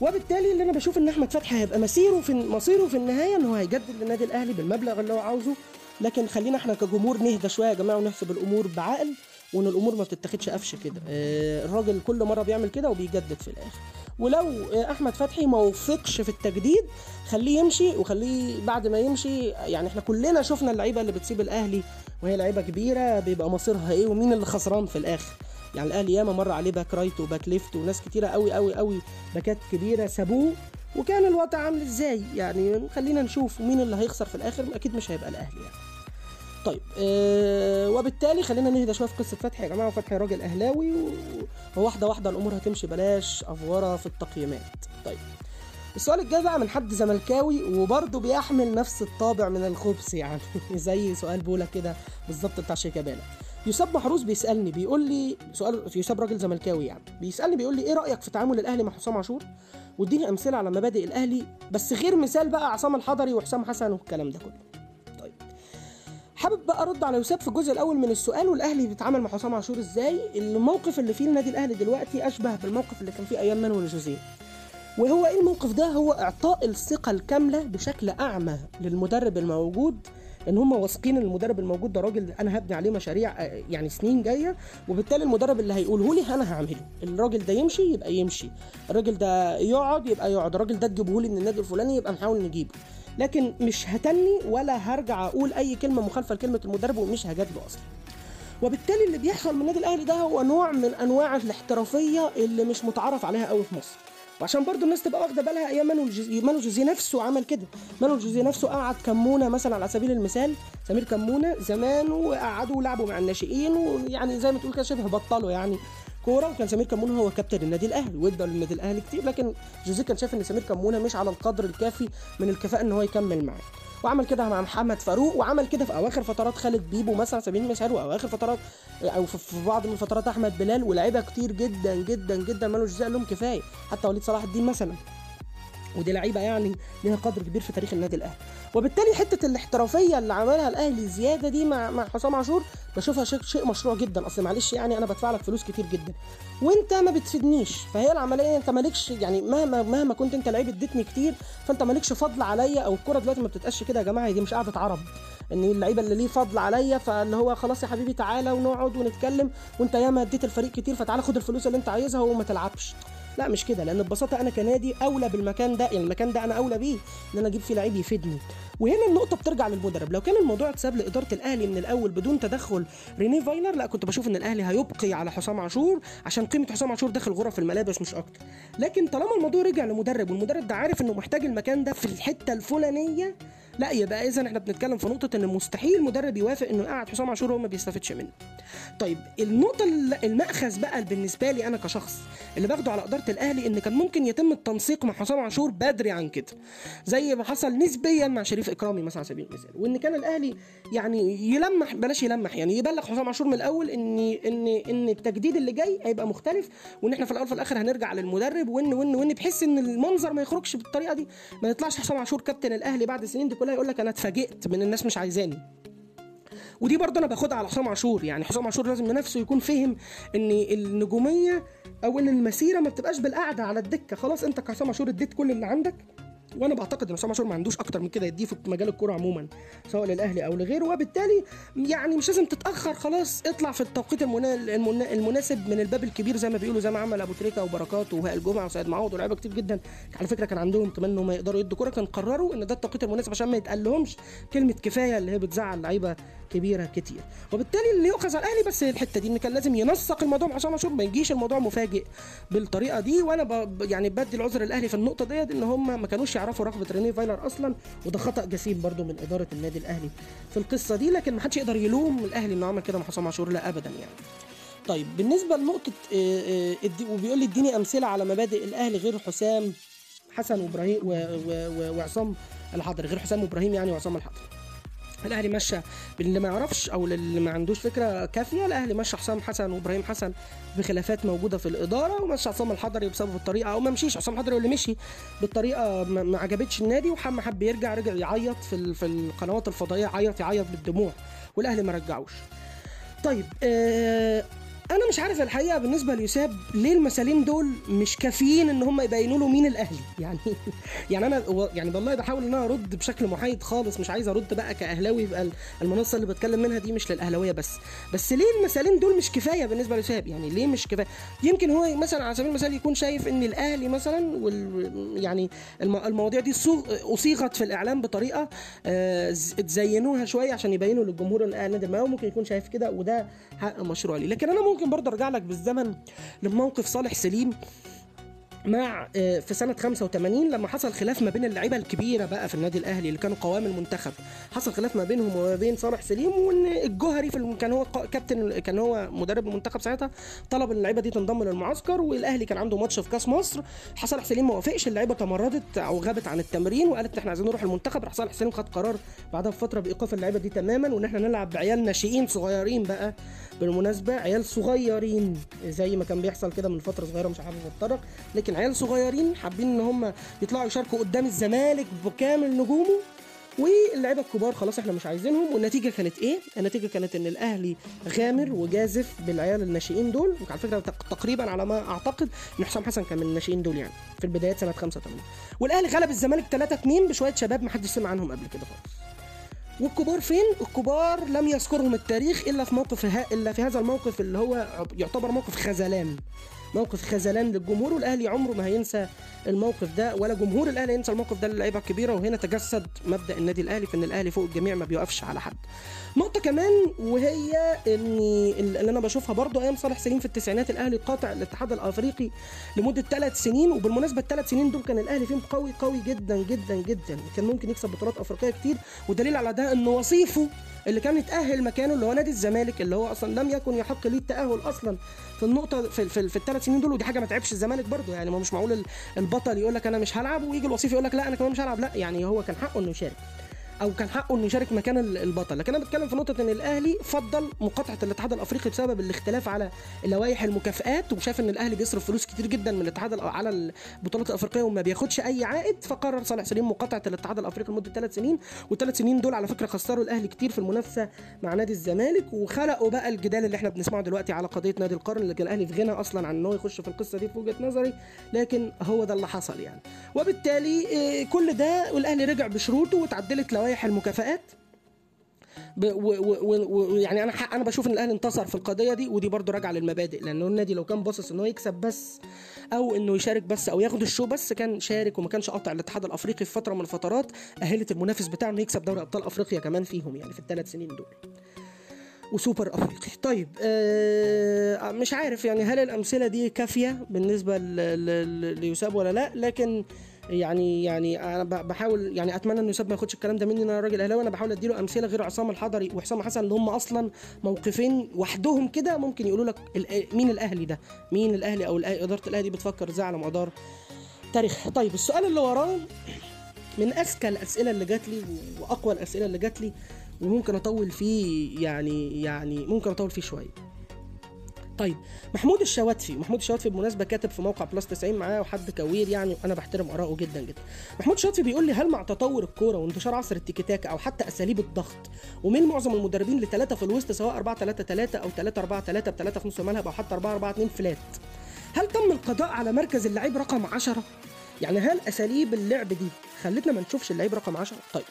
وبالتالي اللي أنا بشوف إن أحمد فتحي هيبقى مسيره في مصيره في النهاية إن هو هيجدد للنادي الأهلي بالمبلغ اللي هو عاوزه. لكن خلينا إحنا كجمهور نهدى شوية يا جماعة ونحسب الأمور بعقل. وإن الأمور ما بتتاخدش قفشة كده. آه الراجل كل مرة بيعمل كده وبيجدد في الآخر. ولو آه أحمد فتحي ما وفقش في التجديد خليه يمشي وخليه بعد ما يمشي يعني إحنا كلنا شفنا اللعيبة اللي بتسيب الأهلي وهي لعيبة كبيرة بيبقى مصيرها إيه ومين اللي خسران في الآخر. يعني الأهلي ياما مر عليه back right و back left وناس كتيرة قوي قوي قوي باكات كبيرة سابوه. وكان الوضع عامل إزاي؟ يعني خلينا نشوف مين اللي هيخسر في الآخر أكيد مش هيبقى الأهلي يعني. طيب أه وبالتالي خلينا نهدى شوية في قصة فتحي يا جماعة وفتحي راجل أهلاوي وواحدة واحدة الأمور هتمشي بلاش أفورة في التقييمات. طيب السؤال الجاي بقى من حد زملكاوي وبرضه بيحمل نفس الطابع من الخبث يعني زي سؤال بولا كده بالظبط بتاع شيكابالا. يوسف محروس بيسألني بيقول لي سؤال يوسف راجل زملكاوي يعني بيسألني بيقول لي إيه رأيك في تعامل الأهلي مع حسام عاشور؟ واديني أمثلة على مبادئ الأهلي بس غير مثال بقى عصام الحضري وحسام حسن والكلام ده كله. حابب بقى أرد على يوسف في الجزء الأول من السؤال والأهلي بيتعامل مع حسام عاشور إزاي؟ الموقف اللي فيه النادي الأهلي دلوقتي أشبه بالموقف اللي كان فيه أيام مانويل جوزيه وهو إيه الموقف ده؟ هو إعطاء الثقة الكاملة بشكل أعمى للمدرب الموجود إن هم واثقين إن المدرب الموجود ده راجل أنا هبني عليه مشاريع يعني سنين جاية وبالتالي المدرب اللي هيقوله لي أنا هعمله. الراجل ده يمشي يبقى يمشي. الراجل ده يقعد يبقى يقعد. الراجل ده تجيبه لي من النادي الفلاني يبقى نحاول نجيبه. لكن مش هتني ولا هرجع أقول أي كلمة مخالفة لكلمة المدرب ومش هجادله أصلا. وبالتالي اللي بيحصل من النادي الأهلي ده هو نوع من أنواع الاحترافية اللي مش متعرف عليها قوي في مصر. وعشان برضو الناس تبقى واخدة بالها أيام مانويل جوزيه مانويل جوزيه نفسه عمل كده. مانويل جوزيه نفسه قعد كمونة مثلا على سبيل المثال سمير كمونة زمان وقعدوا لعبوا مع الناشئين ويعني زي ما تقول كده شبه بطلوا يعني. كورة وكان سمير كمونه هو كابتن النادي الأهلي. وادى للنادي الأهلي كتير لكن جوزيه كان شايف إن سمير كمونه مش على القدر الكافي من الكفاءة إن هو يكمل معاه. وعمل كده مع محمد فاروق وعمل كده في أواخر فترات خالد بيبو مثلا على سبيل المثال وأواخر فترات أو في بعض من فترات أحمد بلال ولاعيبة كتير جدا جدا جدا مالوش جزاء لهم كفاية. حتى وليد صلاح الدين مثلا. ودي لعيبة يعني ليها قدر كبير في تاريخ النادي الأهلي. وبالتالي حتة الاحترافية اللي عملها الأهلي زيادة دي مع مع حسام عاشور بشوفها شيء مشروع جدا. أصل معلش يعني أنا بدفع لك فلوس كتير جدا. وأنت ما بتفيدنيش. فهي العملية أنت مالكش يعني مهما مهما كنت أنت لعيب اديتني كتير فأنت مالكش فضل عليا أو الكرة دلوقتي ما بتتقاش كده يا جماعة دي مش قعده عرب إن اللعيبة اللي ليه فضل عليا فاللي هو خلاص يا حبيبي تعالى ونقعد ونتكلم وأنت ياما اديت الفريق كتير فتعالى خد الفلوس اللي أنت عايزها وما تلعبش. لا مش كده لأن ببساطة أنا كنادي أولى بالمكان ده يعني المكان ده أنا أولى بيه إن أنا أجيب فيه لعيب يفيدني. وهنا النقطة بترجع للمدرب. لو كان الموضوع اتساب لإدارة الأهلي من الأول بدون تدخل ريني فايلر لا كنت بشوف إن الأهلي هيبقي على حسام عاشور عشان قيمة حسام عاشور داخل غرف الملابس مش أكتر. لكن طالما الموضوع رجع لمدرب والمدرب ده عارف إنه محتاج المكان ده في الحتة الفلانية لا يبقى اذا إحنا بنتكلم في نقطة إن مستحيل مدرب يوافق إنه يقعد حسام عاشور وهو ما بيستفدش منه. طيب النقطة ال- المأخذ بقى بالنسبة لي أنا كشخص اللي باخده على إدارة الأهلي إن كان ممكن يتم التنسيق مع حسام عاشور بدري عن كده زي ما حصل نسبيا مع شريف إكرامي مثلا على سبيل المثال وإن كان الأهلي يعني يلمح بلاش يلمح يعني يبلغ حسام عاشور من الأول إن إن إن التجديد اللي جاي هيبقى مختلف وإن إحنا في الأول وفي الآخر هنرجع للمدرب وإن وإن وإن بحيث إن المنظر ما يخرجش بالطريقة دي ما يطلعش حسام عاشور كابتن الأهلي بعد السنين دي كلها يقول لك أنا اتفاجئت من الناس مش عايزاني. ودي برضه أنا باخدها على حسام عاشور. يعني حسام عاشور لازم نفسه يكون فهم إن النجومية أو إن المسيرة ما بتبقاش بالقعدة على الدكة. خلاص أنت كحسام عاشور اديت كل اللي عندك. وأنا بعتقد إن حسام عاشور ما عندوش أكتر من كده يديه في مجال الكورة عموما سواء للأهلي أو لغيره. وبالتالي يعني مش لازم تتأخر خلاص اطلع في التوقيت المنا... المنا... المناسب من الباب الكبير زي ما بيقولوا زي ما عمل أبو تريكة وبركات ووائل جمعه وسيد معوض ولاعيبه كتير جدا. على فكرة كان عندهم كمان انهم يقدروا يدوا كورة كان قرروا إن ده التوقيت المناسب عشان ما يتقالهمش كلمة كفاية اللي هي بتزعل لعيبة كبيرة كتير. وبالتالي اللي يؤخذ على الأهلي بس الحتة دي إن كان لازم ينسق الموضوع مع عاشور ما يجيش الموضوع مفاجئ بالطريقة دي. وأنا ب... يعني بدي العذر الاهلي في النقطة ديت إن هم ما كانوش يعرفوا رغبه ريني فايلر أصلا وده خطأ جسيم برضو من إدارة النادي الأهلي في القصة دي لكن ما حدش يقدر يلوم الأهلي إنه عمل كده مع حسام عاشور لا ابدا يعني. طيب بالنسبة لنقطة آه، آه، وبيقول لي اديني أمثلة على مبادئ الأهلي غير حسام حسن وإبراهيم وعصام الحضري غير حسام وإبراهيم يعني وعصام الحضري الأهلي مشى اللي ما يعرفش أو اللي ما عندوش فكرة كافية الأهلي مشى حسام حسن وإبراهيم حسن بخلافات موجودة في الإدارة ومشى عصام الحضري بسبب الطريقة أو ما مشيش عصام الحضري اللي مشي بالطريقة ما عجبتش النادي وحما حب يرجع رجع يعيط في في القنوات الفضائية عيط يعيط بالدموع والأهلي ما رجعوش. طيب آه أنا مش عارف الحقيقة بالنسبة ليوساب ليه المثالين دول مش كافيين إن هم يبينوا له مين الأهلي. يعني يعني أنا يعني والله بحاول إن أنا أرد بشكل محايد خالص مش عايز أرد بقى كأهلاوي يبقى ال- المنصة اللي بتكلم منها دي مش للأهلاوية بس. بس ليه المثالين دول مش كفاية بالنسبة ليوساب؟ يعني ليه مش كفاية؟ يمكن هو مثلا على سبيل المثال يكون شايف إن الأهلي مثلا وال يعني الم- المواضيع دي أصيغت في الإعلام بطريقة آه، تزينوها شوية عشان يبينوا للجمهور إن الأهلي ما ممكن يكون شايف كده وده حق مشروع ليه. لكن أنا ممكن برضه أرجع لك بالزمن لموقف صالح سليم مع آه، في سنة 85 لما حصل خلاف ما بين اللعيبة الكبيرة بقى في النادي الأهلي اللي كانوا قوام المنتخب حصل خلاف ما بينهم وما بين صالح سليم وإن الجوهري في. كان هو كابتن كان هو مدرب المنتخب ساعتها طلب إن اللعيبة دي تنضم للمعسكر والأهلي كان عنده ماتش في كأس مصر صالح سليم ما وافقش اللعيبة تمردت أو غابت عن التمرين وقالت إحنا عايزين نروح المنتخب راح صالح سليم خد قرار بعدها بفترة بإيقاف اللعيبة دي تماما وإن إحنا نلعب بعيال ناشئين صغيرين بقى بالمناسبة عيال صغيرين زي ما كان بيحصل كده من فترة صغيرة مش حابب اتطرق لكن عيال صغيرين حابين إن هم يطلعوا يشاركوا قدام الزمالك بكامل نجومه. واللعيبة الكبار خلاص إحنا مش عايزينهم والنتيجة كانت إيه؟ النتيجة كانت إن الأهلي غامر وجازف بالعيال الناشئين دول وعلى فكرة تق- تقريبا على ما أعتقد إن حسام حسن كان من الناشئين دول يعني في البدايات سنة 85 والأهلي غلب الزمالك 3 2 بشوية شباب ما حدش سمع عنهم قبل كده خالص. والكبار فين؟ الكبار لم يذكرهم التاريخ إلا في موقف إلا في هذا الموقف اللي هو يعتبر موقف خذلان موقف خذلان للجمهور والأهلي عمره ما هينسى الموقف ده ولا جمهور الأهلي ينسى الموقف ده للعيبة الكبيرة وهنا تجسد مبدأ النادي الأهلي في إن الأهلي فوق الجميع ما بيوقفش على حد. نقطة كمان وهي إن اللي أنا بشوفها برضو أيام صالح سليم في التسعينات الأهلي قاطع الاتحاد الأفريقي لمدة ثلاث سنين وبالمناسبة الثلاث سنين دول كان الأهلي فيهم قوي قوي جدا جدا جدا. كان ممكن يكسب بطولات أفريقية كتير ودليل على ده إن وصيفه اللي كان يتأهل مكانه اللي هو نادي الزمالك اللي هو أصلا لم يكن يحق ليه التأهل أصلا في النقطة في, في, في الثلاث سنين دول ودي حاجة ما تعبش الزمالك برضه. يعني ما مش معقول ال- البطل يقول لك أنا مش هلعب ويجي الوصيف يقول لك لا أنا كمان مش هلعب. لا يعني هو كان حقه إنه يشارك. أو كان حقه إنه يشارك مكان ال- البطل. لكن أنا بتكلم في نقطة إن الأهلي فضل مقاطعة الاتحاد الأفريقي بسبب الاختلاف على لوائح المكافئات وشاف إن الأهلي بيصرف فلوس كتير جدا من الاتحاد على البطولات الأفريقية وما بياخدش أي عائد. فقرر صالح سليم مقاطعة الاتحاد الأفريقي لمدة ثلاث سنين والثلاث سنين دول على فكرة خسروا الأهلي كتير في المنافسة مع نادي الزمالك وخلقوا بقى الجدال اللي إحنا بنسمعه دلوقتي على قضية نادي القرن اللي كان الأهلي في غنى أصلا عن إن هو يخش في القصة دي في وجهة نظري لكن هو ده اللي حصل يعني. وبالتالي آه، كل ده والأهلي رجع بشروطه وتعدلت لوائح المكافآت؟ ويعني أنا أنا بشوف إن الاهلي انتصر في القضية دي ودي برضو راجعة للمبادئ لأنه النادي لو كان باصص إن هو يكسب بس أو إنه يشارك بس أو ياخد الشو بس كان شارك وما كانش قاطع الاتحاد الأفريقي في فترة من الفترات أهلت المنافس بتاعه إنه يكسب دوري أبطال أفريقيا كمان فيهم يعني في الثلاث سنين دول. وسوبر أفريقي. طيب آه مش عارف يعني هل الأمثلة دي كافية بالنسبة ليوساب ولا لا لكن يعني يعني أنا بحاول يعني أتمنى ان يوساب ما ياخدش الكلام ده مني إن أنا راجل أهلاوي. أنا بحاول أديله أمثلة غير عصام الحضري وحسام حسن اللي هم أصلا موقفين وحدهم كده ممكن يقولوا لك مين الأهلي ده؟ مين الأهلي أو إدارة الأهلي بتفكر إزاي على مدار تاريخ طيب السؤال اللي وراه من أذكى الأسئلة اللي جات لي وأقوى الأسئلة اللي جات لي وممكن أطول فيه يعني يعني ممكن أطول فيه شوية. طيب محمود الشواتفي محمود الشواتفي بالمناسبه كاتب في موقع بلس 90 معاه وحد كوير يعني أنا بحترم اراءه جدا جدا. محمود الشواتفي بيقول لي هل مع تطور الكورة وانتشار عصر التيكي أو حتى أساليب الضغط ومن معظم المدربين لثلاثه في الوسط سواء 4 3 3 أو 3 4 3 بثلاثه في نص الملعب أو حتى 4 4 2 flat هل تم القضاء على مركز اللعيب رقم 10 يعني هل أساليب اللعب دي خلتنا ما نشوفش اللعيب رقم 10 طيب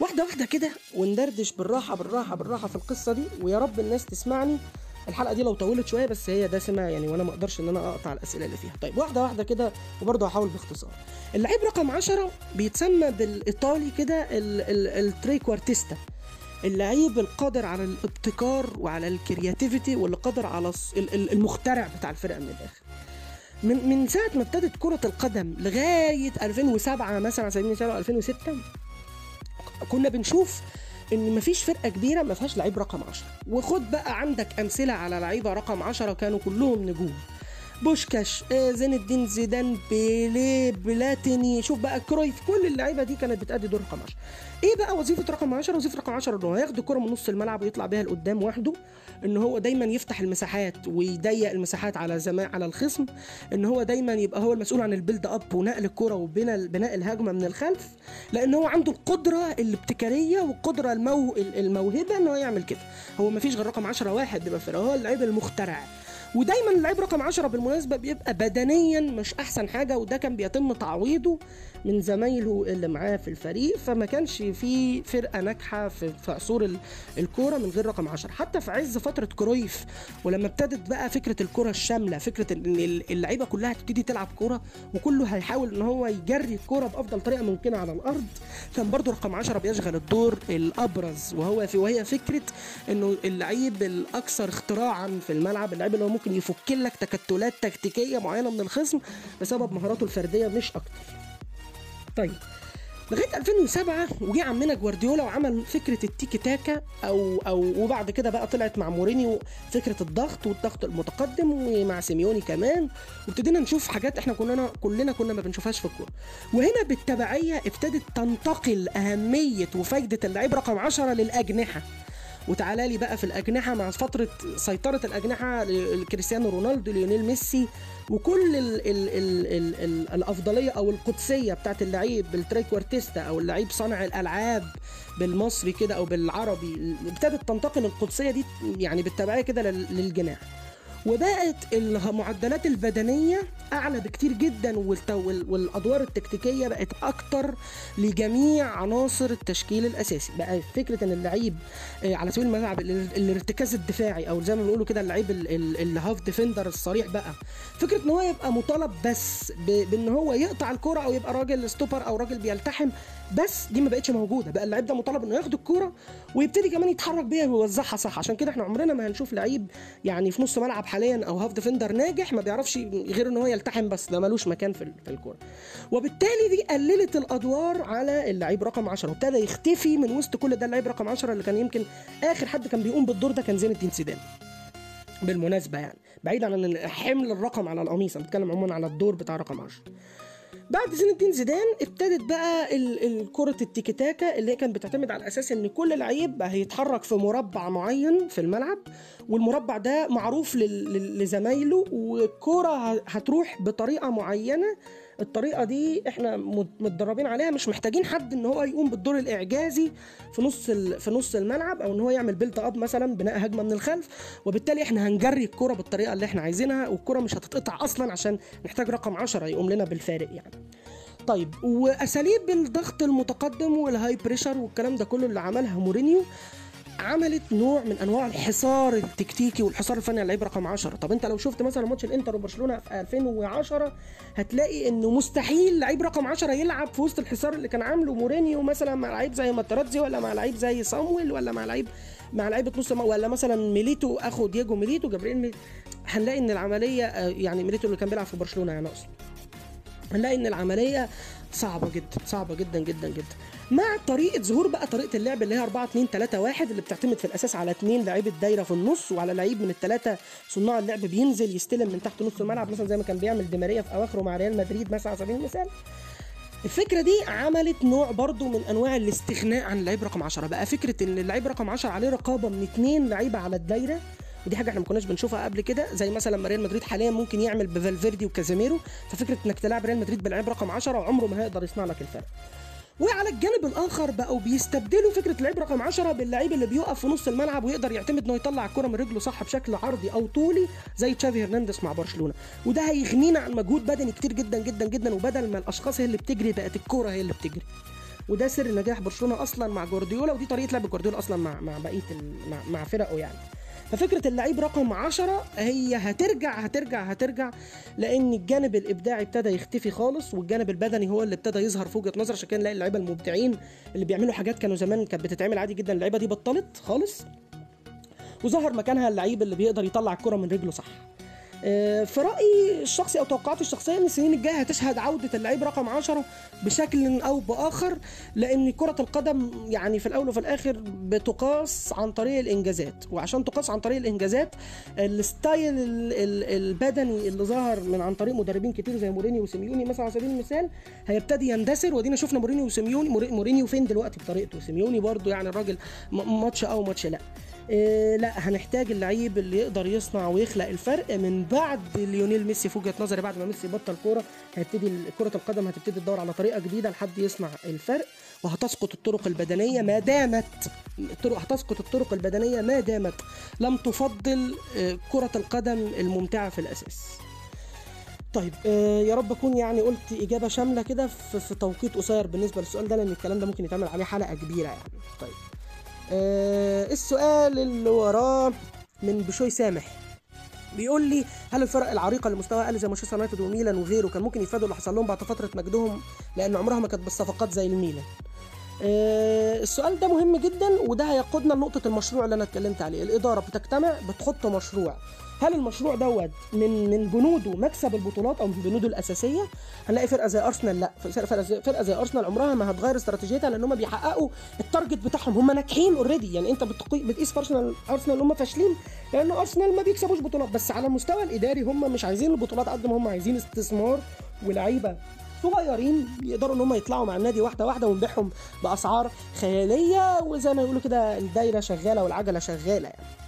واحدة واحدة كده وندردش بالراحة بالراحة بالراحة في القصة دي ويا رب الناس تسمعني. الحلقة دي لو طولت شوية بس هي دسمة يعني وأنا ما أقدرش إن أنا أقطع الأسئلة اللي فيها. طيب واحدة واحدة كده وبرضه هحاول باختصار. اللعيب رقم 10 بيتسمى بالإيطالي كده ال- ال- ال trequartista. اللعيب القادر على الابتكار وعلى ال creativity واللي قادر على المخترع بتاع الفرقة من الآخر. من من ساعة ما ابتدت كرة القدم لغاية 2007 مثلا على سبيل المثال أو 2006 كنا بنشوف إن مفيش فرقة كبيرة ما فيهاش لعيب رقم 10 وخد بقى عندك أمثلة على لعيبة رقم 10 كانوا كلهم نجوم. بوشكاش آه، زين الدين زيدان بيليه بلاتيني. شوف بقى كرويف كل اللعيبة دي كانت بتأدي دور رقم 10 إيه بقى وظيفة رقم 10 وظيفة رقم 10 إنه هياخد الكرة من نص الملعب ويطلع بيها لقدام وحده إن هو دايما يفتح المساحات ويضيق المساحات على زمان على الخصم إن هو دايما يبقى هو المسؤول عن ال build up ونقل الكرة وبناء بناء الهجمة من الخلف لأن هو عنده القدرة الابتكارية والقدرة المو... الموهبة ان هو يعمل كده. هو ما فيش غير رقم 10 واحد بيبقى هو اللعيب المخترع. ودايما اللعيب رقم 10 بالمناسبة بيبقى بدنيا مش أحسن حاجة وده كان بيتم تعويضه من زمايله اللي معاه في الفريق فما كانش في فرقة ناجحة في, في عصور ال- الكورة من غير رقم 10 حتى في عز فترة كرويف ولما ابتدت بقى فكرة الكره الشاملة فكرة إن ال- اللعيبة كلها هتبتدي تلعب كورة وكله هيحاول إن هو يجري الكورة بأفضل طريقة ممكنة على الأرض كان برضو رقم 10 بيشغل الدور الأبرز. وهو في وهي فكرة إنه اللعيب الأكثر اختراعا في الملعب اللعيب اللي هو ممكن يفك لك تكتلات تكتيكية معينة من الخصم بسبب مهاراته الفردية مش أكتر. طيب لغاية 2007 وجه عمنا جوارديولا وعمل فكرة التيكي تاكا أو أو وبعد كده بقى طلعت مع مورينيو فكرة الضغط والضغط المتقدم ومع سيميوني كمان وابتدينا نشوف حاجات إحنا كلنا كلنا كنا ما بنشوفهاش في الكورة. وهنا بالتبعية ابتدت تنتقل أهمية وفايدة اللعيب رقم 10 للأجنحة. وتعالى لي بقى في الأجنحة مع فترة سيطرة الأجنحة لكريستيانو رونالدو ليونيل ميسي وكل ال ال ال ال ال الأفضلية أو القدسية بتاعت اللعيب بال trequartista أو اللعيب صانع الألعاب بالمصري كده أو بالعربي ابتدت تنتقل القدسية دي يعني بالتبعية كده لل- للجناح. وبقت المعدلات البدنية أعلى بكتير جدا والأدوار التكتيكية بقت أكتر لجميع عناصر التشكيل الأساسي. بقى فكرة إن اللعيب آه، على سبيل الملعب ال- الارتكاز الدفاعي أو زي ما بيقولوا كده اللعيب ال- ال- ال half defender الصريح بقى. فكرة إن هو يبقى مطالب بس بإن هو يقطع الكره أو يبقى راجل stopper أو راجل بيلتحم بس دي ما بقتش موجودة. بقى اللعيب ده مطالب إنه ياخد الكورة ويبتدي كمان يتحرك بيها ويوزعها صح. عشان كده إحنا عمرنا ما هنشوف لعيب يعني في نص ملعب حاليا أو half defender ناجح ما بيعرفش غير ان هو يلتحم بس ده ملوش مكان في ال- في الكورة. وبالتالي دي قللت الأدوار على اللعيب رقم 10 وابتدى يختفي من وسط كل ده اللعيب رقم 10 اللي كان يمكن آخر حد كان بيقوم بالدور ده كان زين الدين زيدان بالمناسبة يعني بعيد عن حمل الرقم على القميص أنا بتكلم عموما على الدور بتاع رقم 10 بعد زين الدين زيدان ابتدت بقى كرة التيكي تاكا اللي هي كانت بتعتمد على أساس إن كل لعيب هيتحرك في مربع معين في الملعب والمربع ده معروف لزمايله والكرة ه- هتروح بطريقة معينة الطريقة دي إحنا مت- متدربين عليها مش محتاجين حد ان هو يقوم بالدور الإعجازي في نص في نص الملعب أو إن هو يعمل build up مثلا بناء هجمة من الخلف. وبالتالي إحنا هنجري الكرة بالطريقة اللي إحنا عايزينها والكرة مش هتتقطع أصلا عشان نحتاج رقم 10 يقوم لنا بالفارق يعني. طيب وأساليب الضغط المتقدم وال high pressure والكلام ده كله اللي عملها مورينيو. عملت نوع من أنواع الحصار التكتيكي والحصار الفني على اللعيب رقم 10 طب أنت لو شفت مثلا ماتش الإنتر وبرشلونة في 2010 هتلاقي إنه مستحيل لعيب رقم 10 يلعب في وسط الحصار اللي كان عامله مورينيو مثلا مع لعيب زي ماتيراتزي ولا مع لعيب زي صامويل ولا مع لعيب مع لعيبة نص ولا مثلا ميليتو أخو دييجو ميليتو جابرييل ميليتو هنلاقي إن العملية آه، يعني ميليتو اللي كان بيلعب في برشلونة يعني أقصد. هنلاقي إن العملية صعبة جدا صعبة جدا جدا جدا. مع طريقة ظهور بقى طريقة اللعب اللي هي 4 2 3 1 اللي بتعتمد في الأساس على اثنين لعيبة دايرة في النص وعلى لعيب من الثلاثه صناع اللعب بينزل يستلم من تحت نص الملعب مثلا زي ما كان بيعمل دي في أواخره مع ريال مدريد مثلا على سبيل المثال. الفكرة دي عملت نوع برضو من أنواع الاستغناء عن اللعيب رقم 10 بقى. فكرة إن اللعيب رقم 10 عليه رقابة من اثنين لعيبة على الدايرة ودي حاجة إحنا ما كناش بنشوفها قبل كده زي مثلا ما ريال مدريد حاليا ممكن يعمل بفالفيردي وكازيميرو. ففكرة إنك تلعب ريال مدريد بلعيب رقم 10 عمره ما هيقدر يصنع لك الفرق. وعلى الجانب الآخر بقوا بيستبدلوا فكرة اللعيب رقم 10 باللعيب اللي بيقف في نص الملعب ويقدر يعتمد إنه يطلع الكره من رجله صح بشكل عرضي أو طولي زي تشافي هرنانديز مع برشلونة. وده هيغنينا عن مجهود بدني كتير جدا جدا جدا وبدل ما الأشخاص هي اللي بتجري بقت الكورة هي اللي بتجري. وده سر نجاح برشلونة أصلا مع جوارديولا ودي طريقة لعب جوارديولا أصلا مع مع بقية مع, مع فرقه يعني. ففكرة اللعيب رقم 10 هي هترجع هترجع هترجع لأن الجانب الإبداعي ابتدى يختفي خالص والجانب البدني هو اللي ابتدى يظهر في وجهة نظر عشان كده نلاقي اللعيبة المبدعين اللي بيعملوا حاجات كانوا زمان كانت بتتعمل عادي جدا اللعيبة دي بطلت خالص وظهر مكانها اللعيب اللي بيقدر يطلع الكرة من رجله صح. في رأيي الشخصي أو توقعاتي الشخصية إن السنين الجاية هتشهد عودة اللعيب رقم 10 بشكل أو بآخر لأن كرة القدم يعني في الأول وفي الآخر بتقاس عن طريق الإنجازات. وعشان تقاس عن طريق الإنجازات ال style ال- ال- البدني اللي ظهر من عن طريق مدربين كتير زي مورينيو وسيميوني مثلا على سبيل المثال هيبتدي يندثر. ودينا شفنا مورينيو وسيميوني موري- مورينيو فين دلوقتي بطريقته؟ سيميوني برضو يعني الراجل ماتش أو ماتش لا. إيه لا هنحتاج اللعيب اللي يقدر يصنع ويخلق الفرق من بعد ليونيل ميسي في وجهة نظري. بعد ما ميسي بطل كورة هيبتدي كرة القدم هتبتدي تدور على طريقة جديدة لحد يصنع الفرق. وهتسقط الطرق البدنية ما دامت الطرق هتسقط الطرق البدنية ما دامت لم تفضل آه، كرة القدم الممتعة في الأساس. طيب آه يا رب أكون يعني قلت إجابة شاملة كده في, في توقيت قصير بالنسبة للسؤال ده لأن الكلام ده ممكن يتعمل عليه حلقة كبيرة يعني. طيب. آه السؤال اللي وراه من بشوي سامح. بيقول لي هل الفرق العريقة اللي مستواها أقل زي مانشستر يونايتد وميلان وغيره كان ممكن يتفادوا اللي حصل لهم بعد فترة مجدهم؟ لأن عمرها ما كانت بالصفقات زي الميلان. آه، السؤال ده مهم جدا وده هيقودنا لنقطة المشروع اللي أنا اتكلمت عليه، الإدارة بتجتمع بتحط مشروع، هل المشروع دوت من من بنوده مكسب البطولات أو من بنوده الأساسية؟ هنلاقي فرقة زي أرسنال لا، فرقة زي أرسنال عمرها ما هتغير استراتيجيتها لأن هم بيحققوا ال target بتاعهم. هم ناجحين already، يعني بتقي- بتقيس في أرسنال أرسنال هم فاشلين لأن أرسنال ما بيكسبوش بطولات. بس على المستوى الإداري هم مش عايزين البطولات قد ما هم عايزين استثمار ولعيبة صغيرين يقدروا إن هم يطلعوا مع النادي واحدة واحدة ونبيعهم بأسعار خيالية. وزي ما يقولوا كده الدايرة شغالة والعجلة شغالة يعني.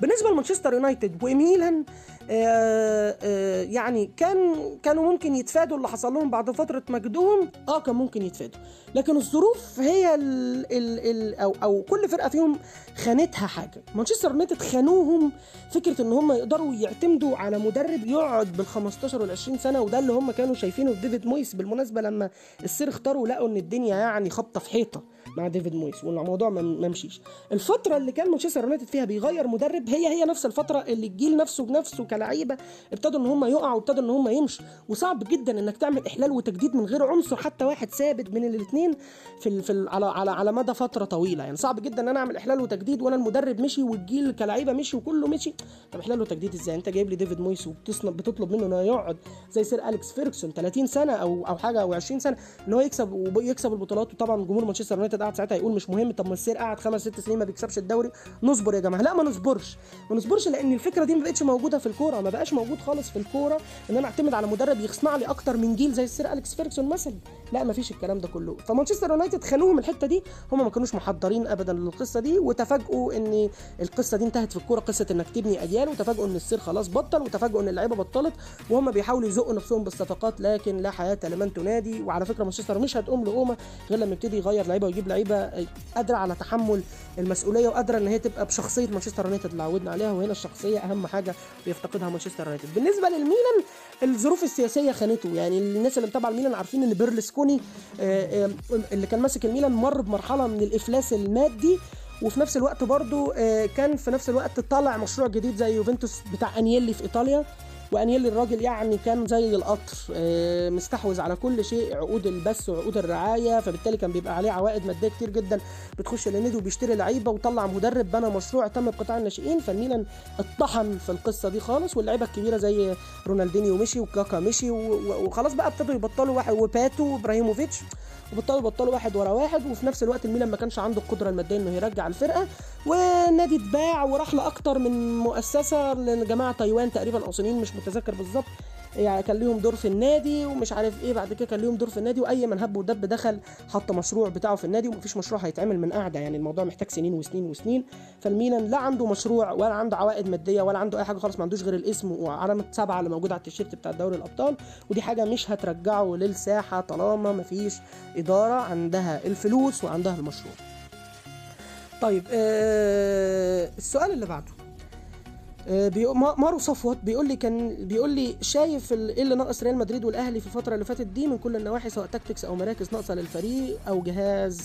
بالنسبة لمانشستر يونايتد وميلان آه، آه، يعني كان كانوا ممكن يتفادوا اللي حصل لهم بعد فترة مجدهم آه كان ممكن يتفادوا. لكن الظروف هي ال ال ال أو أو كل فرقة فيهم خانتها حاجة. مانشستر يونايتد خانوهم فكرة إن هم يقدروا يعتمدوا على مدرب يقعد بال 15 وال 20 سنة وده اللي هم كانوا شايفينه في ديفيد مويس. بالمناسبة لما ال sir اختاره لقوا إن الدنيا يعني خبطه في حيطة. مع ديفيد مويس والموضوع ما مشيش. الفترة اللي كان مانشستر يونايتد فيها بيغير مدرب هي هي نفس الفترة اللي الجيل نفسه بنفسه كلعيبه ابتدوا إن هم يقعوا وابتدوا إن هم يمشوا. وصعب جدا إنك تعمل إحلال وتجديد من غير عنصر حتى واحد ثابت من الاثنين في ال في ال على على على مدى فترة طويلة. يعني صعب جدا إن أنا أعمل إحلال وتجديد وأنا المدرب مشي والجيل كلعيبه مشي وكله مشي. طب إحلال وتجديد إزاي؟ أنت جايب لي ديفيد مويس وبتصنع بتطلب منه انه يقعد زي sir أليكس فيرجسون 30 سنة أو أو حاجة أو 20 سنة إن هو يكسب ويكسب البطولات. وطبعا جمهور مانشستر يونايتد قاعد ساعتها يقول مش مهم طب ما ال sir قعد خمس ست سنين ما بيكسبش الدوري نصبر يا جماعة. لا ما نصبرش. ما نصبرش لأن الفكرة دي ما بقتش موجودة في الكورة ما بقاش موجود خالص في الكورة. إن أنا أعتمد على مدرب يصنع لي أكتر من جيل زي ال sir أليكس فيرجسون مثلا. لا ما فيش الكلام ده كله. فمانشستر يونايتد خانوهم الحتة دي. هم ما كانوش محضرين ابدا للقصة دي وتفاجئوا إن القصة دي انتهت في الكورة قصة إنك تبني أجيال وتفاجئوا إن السير خلاص بطل وتفاجئوا إن اللعيبة بطلت وهم بيحاولوا يزقوا نفسهم بالصفقات لكن لا حياة لمن تنادي. وعلى فكرة مانشستر مش هتقوم لقومة غير لما يبتدي يغير لعيبة ويجيب لعيبة قادرة على تحمل المسؤولية وقادرة إن هي تبقى بشخصية مانشستر يونايتد اللي عودنا عليها. وهنا الشخصية أهم حاجة بيفتقدها مانشستر يونايتد. بالنسبة للميلان الظروف السياسية خانته. يعني الناس اللي متابعة الميلان عارفين إن بيرلسكوني آه، آه، اللي كان ماسك الميلان مر بمرحلة من الإفلاس المادي وفي نفس الوقت برضو آه، كان في نفس الوقت طالع مشروع جديد زي يوفنتوس بتاع أنيلي في إيطاليا. وانيلي الراجل يعني كان زي القطر آه، مستحوذ على كل شيء عقود البث وعقود الرعاية فبالتالي كان بيبقى عليه عوائد مادية كتير جدا. بتخش للنادي وبيشتري لعيبة وطلع مدرب بنى مشروع تم بقطاع الناشئين فالميلان اتطحن في القصة دي خالص. واللعيبة الكبيرة زي رونالدينيو مشي وكاكا مشي وخلاص بقى ابتدوا يبطلوا واحد وباتو وابراهيموفيتش. وبطلوا يبطلوا واحد ورا واحد وفي نفس الوقت الميلان ما كانش عنده القدرة المادية إنه يرجع الفرقة. والنادي اتباع وراح لأكتر من مؤسسة لجماعة تايوان تقريبا أو صينيين مش متذكر بالظبط. يعني كان ليهم دور في النادي ومش عارف إيه بعد كده كان ليهم دور في النادي وأي من هب ودب دخل حط مشروع بتاعه في النادي ومفيش مشروع هيتعمل من قاعدة. يعني الموضوع محتاج سنين وسنين وسنين. فالميلان لا عنده مشروع ولا عنده عوائد مادية ولا عنده أي حاجة خالص ما عندوش غير الاسم وعلامة سبعة اللي موجودة على التيشيرت بتاع دوري الأبطال. ودي حاجة مش هترجعه للساحة طالما مفيش إدارة عندها الفلوس وعندها المشروع. طيب آه السؤال اللي بعده. مارو صفوت بيقول لي كان بيقول لي شايف إيه اللي ناقص ريال مدريد والأهلي في الفترة اللي فاتت دي من كل النواحي سواء tactics أو مراكز ناقصة للفريق أو جهاز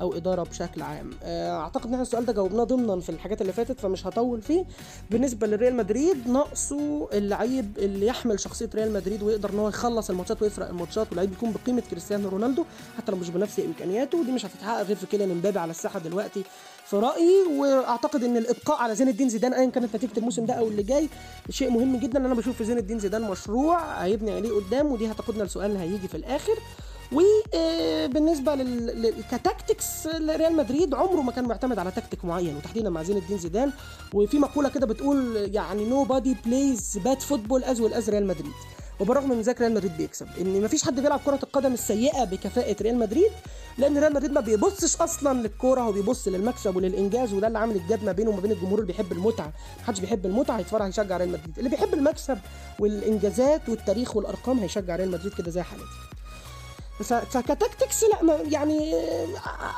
أو إدارة بشكل عام. آه، أعتقد إن إحنا السؤال ده جاوبناه ضمنا في الحاجات اللي فاتت فمش هطول فيه. بالنسبة لريال مدريد ناقصه اللعيب اللي يحمل شخصية ريال مدريد ويقدر إن هو يخلص الماتشات ويفرق الماتشات واللعيب يكون بقيمة كريستيانو رونالدو حتى لو مش بنفس إمكانياته. ودي مش هتتحقق غير في كيليان إمبابي على الساحة دلوقتي. في رأيي وأعتقد إن الإبقاء على زين الدين زيدان ايا كانت نتيجة الموسم ده أو اللي جاي شيء مهم جدا. أنا بشوف في زين الدين زيدان مشروع هيبني عليه قدام ودي هتاخدنا لسؤال اللي هيجي في الآخر. وبالنسبه لل... لل- ك tactics ريال مدريد عمره ما كان معتمد على تكتيك معين وتحديدا مع زين الدين زيدان. وفي مقولة كده بتقول يعني nobody plays bad football as well as ريال مدريد وبالرغم من ذلك ريال مدريد بيكسب. إن مفيش حد بيلعب كرة القدم السيئة بكفاءة ريال مدريد لأن ريال مدريد ما بيبصش أصلا للكورة هو بيبص للمكسب وللإنجاز وده اللي عامل ال gap ما بينه وما بين الجمهور اللي بيحب المتعة. محدش بيحب المتعة هيتفرج هيشجع ريال مدريد. اللي بيحب المكسب والإنجازات والتاريخ والأرقام هيشجع ريال مدريد كده زي حالتي فك tactics لا يعني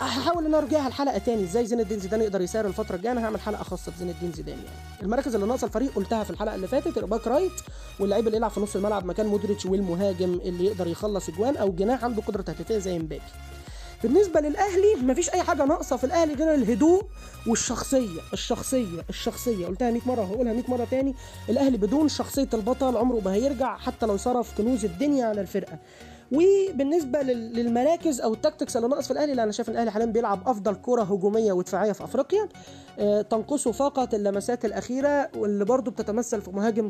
هحاول ان أرجعها الحلقة تاني. إزاي زين الدين زيدان يقدر يسير الفترة الجاية؟ أنا هعمل حلقة خاصة بزين الدين زيدان يعني. المراكز اللي ناقصه الفريق قلتها في الحلقة اللي فاتت ال back right واللعيب اللي يلعب في نص الملعب مكان مودريتش والمهاجم اللي يقدر يخلص اجوان أو جناح عنده قدرة تهديفية زي مبابي بالنسبة للأهلي مفيش أي حاجة ناقصة في الأهلي غير الهدوء والشخصية الشخصية الشخصية. قلتها 100 مرة وهقولها 100 مرة تاني. الأهلي بدون شخصية البطل عمره ما هيرجع حتى لو صرف كنوز الدنيا على الفرقة. وبالنسبة لل- للمراكز أو ال tactics اللي ناقص في الأهلي لا أنا شايف إن الأهلي حاليا بيلعب أفضل كرة هجومية ودفاعية في أفريقيا. آه، تنقصه فقط اللمسات الأخيرة واللي برضه بتتمثل في مهاجم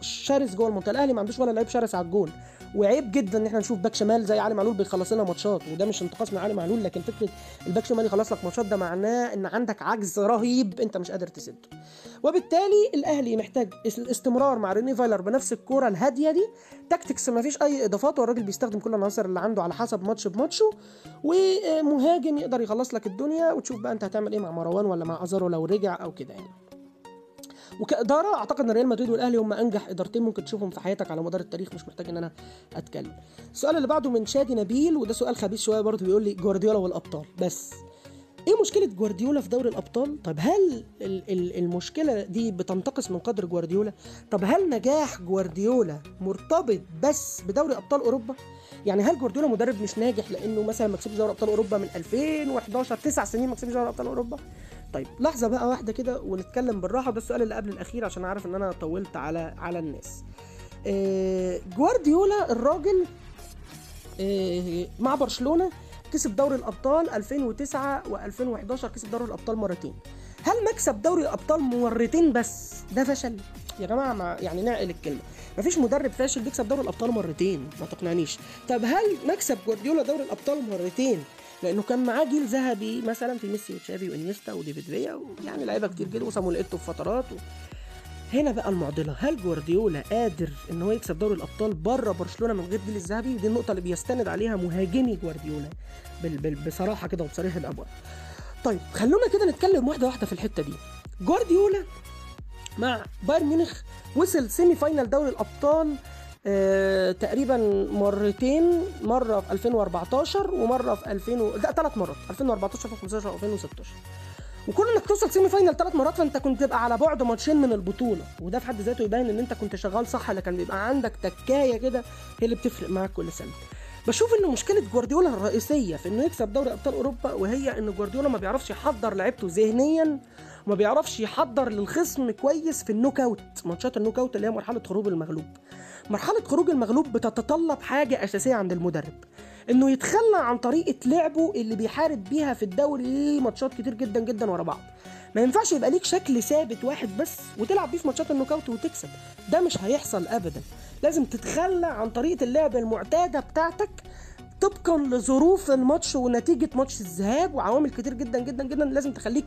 شرس جوه المنطقة. الأهلي ما عندوش ولا لعيب شرس على الجون. وعيب جدا إن إحنا نشوف باك شمال زي علي معلول بيخلص لنا ماتشات وده مش انتقاص من علي معلول لكن فكرة ال back شمال يخلص لك ماتشات ده معناه إن عندك عجز رهيب أنت مش قادر تسده. وبالتالي الأهلي محتاج الاستمرار مع ريني فايلر بنفس الكورة الهادية دي. tactics ما فيش أي إضافات والراجل بيستخدم كل العناصر اللي عنده على حسب ماتش بماتشه. ومهاجم يقدر يخلص لك الدنيا وتشوف بقى أنت هتعمل إيه مع مروان ولا مع أزارو لو رجع أو كده يعني. وكإدارة أعتقد إن ريال مدريد والأهلي هم أنجح إدارتين ممكن تشوفهم في حياتك على مدار التاريخ مش محتاج إن أنا أتكلم. السؤال اللي بعده من شادي نبيل وده سؤال خبيث شوية برضه بيقول لي جوارديولا والأبطال. بس. إيه مشكلة جوارديولا في دوري الأبطال؟ طب هل ال- ال- المشكلة دي بتنتقص من قدر جوارديولا؟ طب هل نجاح جوارديولا مرتبط بس بدوري أبطال أوروبا؟ يعني هل جوارديولا مدرب مش ناجح لأنه مثلا ما كسبش دوري أبطال أوروبا من 2011 تسع سنين ما كسبش دوري أبطال أوروبا؟ طيب لحظة بقى واحدة كده ونتكلم بالراحة ده السؤال اللي قبل الأخير عشان عارف إن أنا طولت على على الناس. آه، جوارديولا الراجل آه، مع برشلونة كسب دوري الأبطال 2009 و2011 كسب دوري الأبطال مرتين. هل مكسب دوري الأبطال مرتين بس؟ ده فشل. يا جماعة ما يعني نعقل الكلمة. مفيش مدرب فاشل بيكسب دوري الأبطال مرتين ما تقنعنيش. طب هل مكسب جوارديولا دوري الأبطال مرتين؟ لأنه كان معاه جيل ذهبي مثلا في ميسي وتشافي وإنيستا وديفيد فيا ويعني لعيبة كتير جدا وصامويل إيتو في فترات و... هنا بقى المعضلة. هل جوارديولا قادر إن هو يكسب دوري الأبطال بره برشلونة من غير جيل الذهبي ودي النقطة اللي بيستند عليها مهاجمي جوارديولا. بال بال بصراحة كده وبصريح الأبواب. طيب خلونا كده نتكلم واحدة واحدة في الحتة دي. جوارديولا مع بايرن ميونخ وصل semi-final دوري الأبطال آه تقريبا مرتين. مرة في 2014 ومرة في 2000 و... لا ثلاث مرات. 2014 2015 2016 وكون إنك توصل semi-final ثلاث مرات فأنت كنت تبقى على بعد ماتشين من البطولة. وده في حد ذاته يبين إن أنت كنت شغال صح لكن بيبقى عندك تكاية كده هي اللي بتفرق معاك كل سنة. بشوف ان مشكلة جوارديولا الرئيسية في إنه يكسب دوري أبطال أوروبا وهي ان جوارديولا ما بيعرفش يحضر لعيبته ذهنيا وما بيعرفش يحضر للخصم كويس في ال knockout ماتشات ال knockout اللي هي مرحلة خروج المغلوب. مرحلة خروج المغلوب بتتطلب حاجة أساسية عند المدرب. انه يتخلى عن طريقة لعبه اللي بيحارب بيها في الدوري ماتشات كتير جدا جدا ورا بعض. ما ينفعش يبقى ليك شكل ثابت واحد بس وتلعب بيه في ماتشات ال knockout وتكسب. ده مش هيحصل ابدا. لازم تتخلى عن طريقة اللعب المعتادة بتاعتك طبقا لظروف الماتش ونتيجة ماتش الذهاب وعوامل كتير جدا جدا جدا لازم تخليك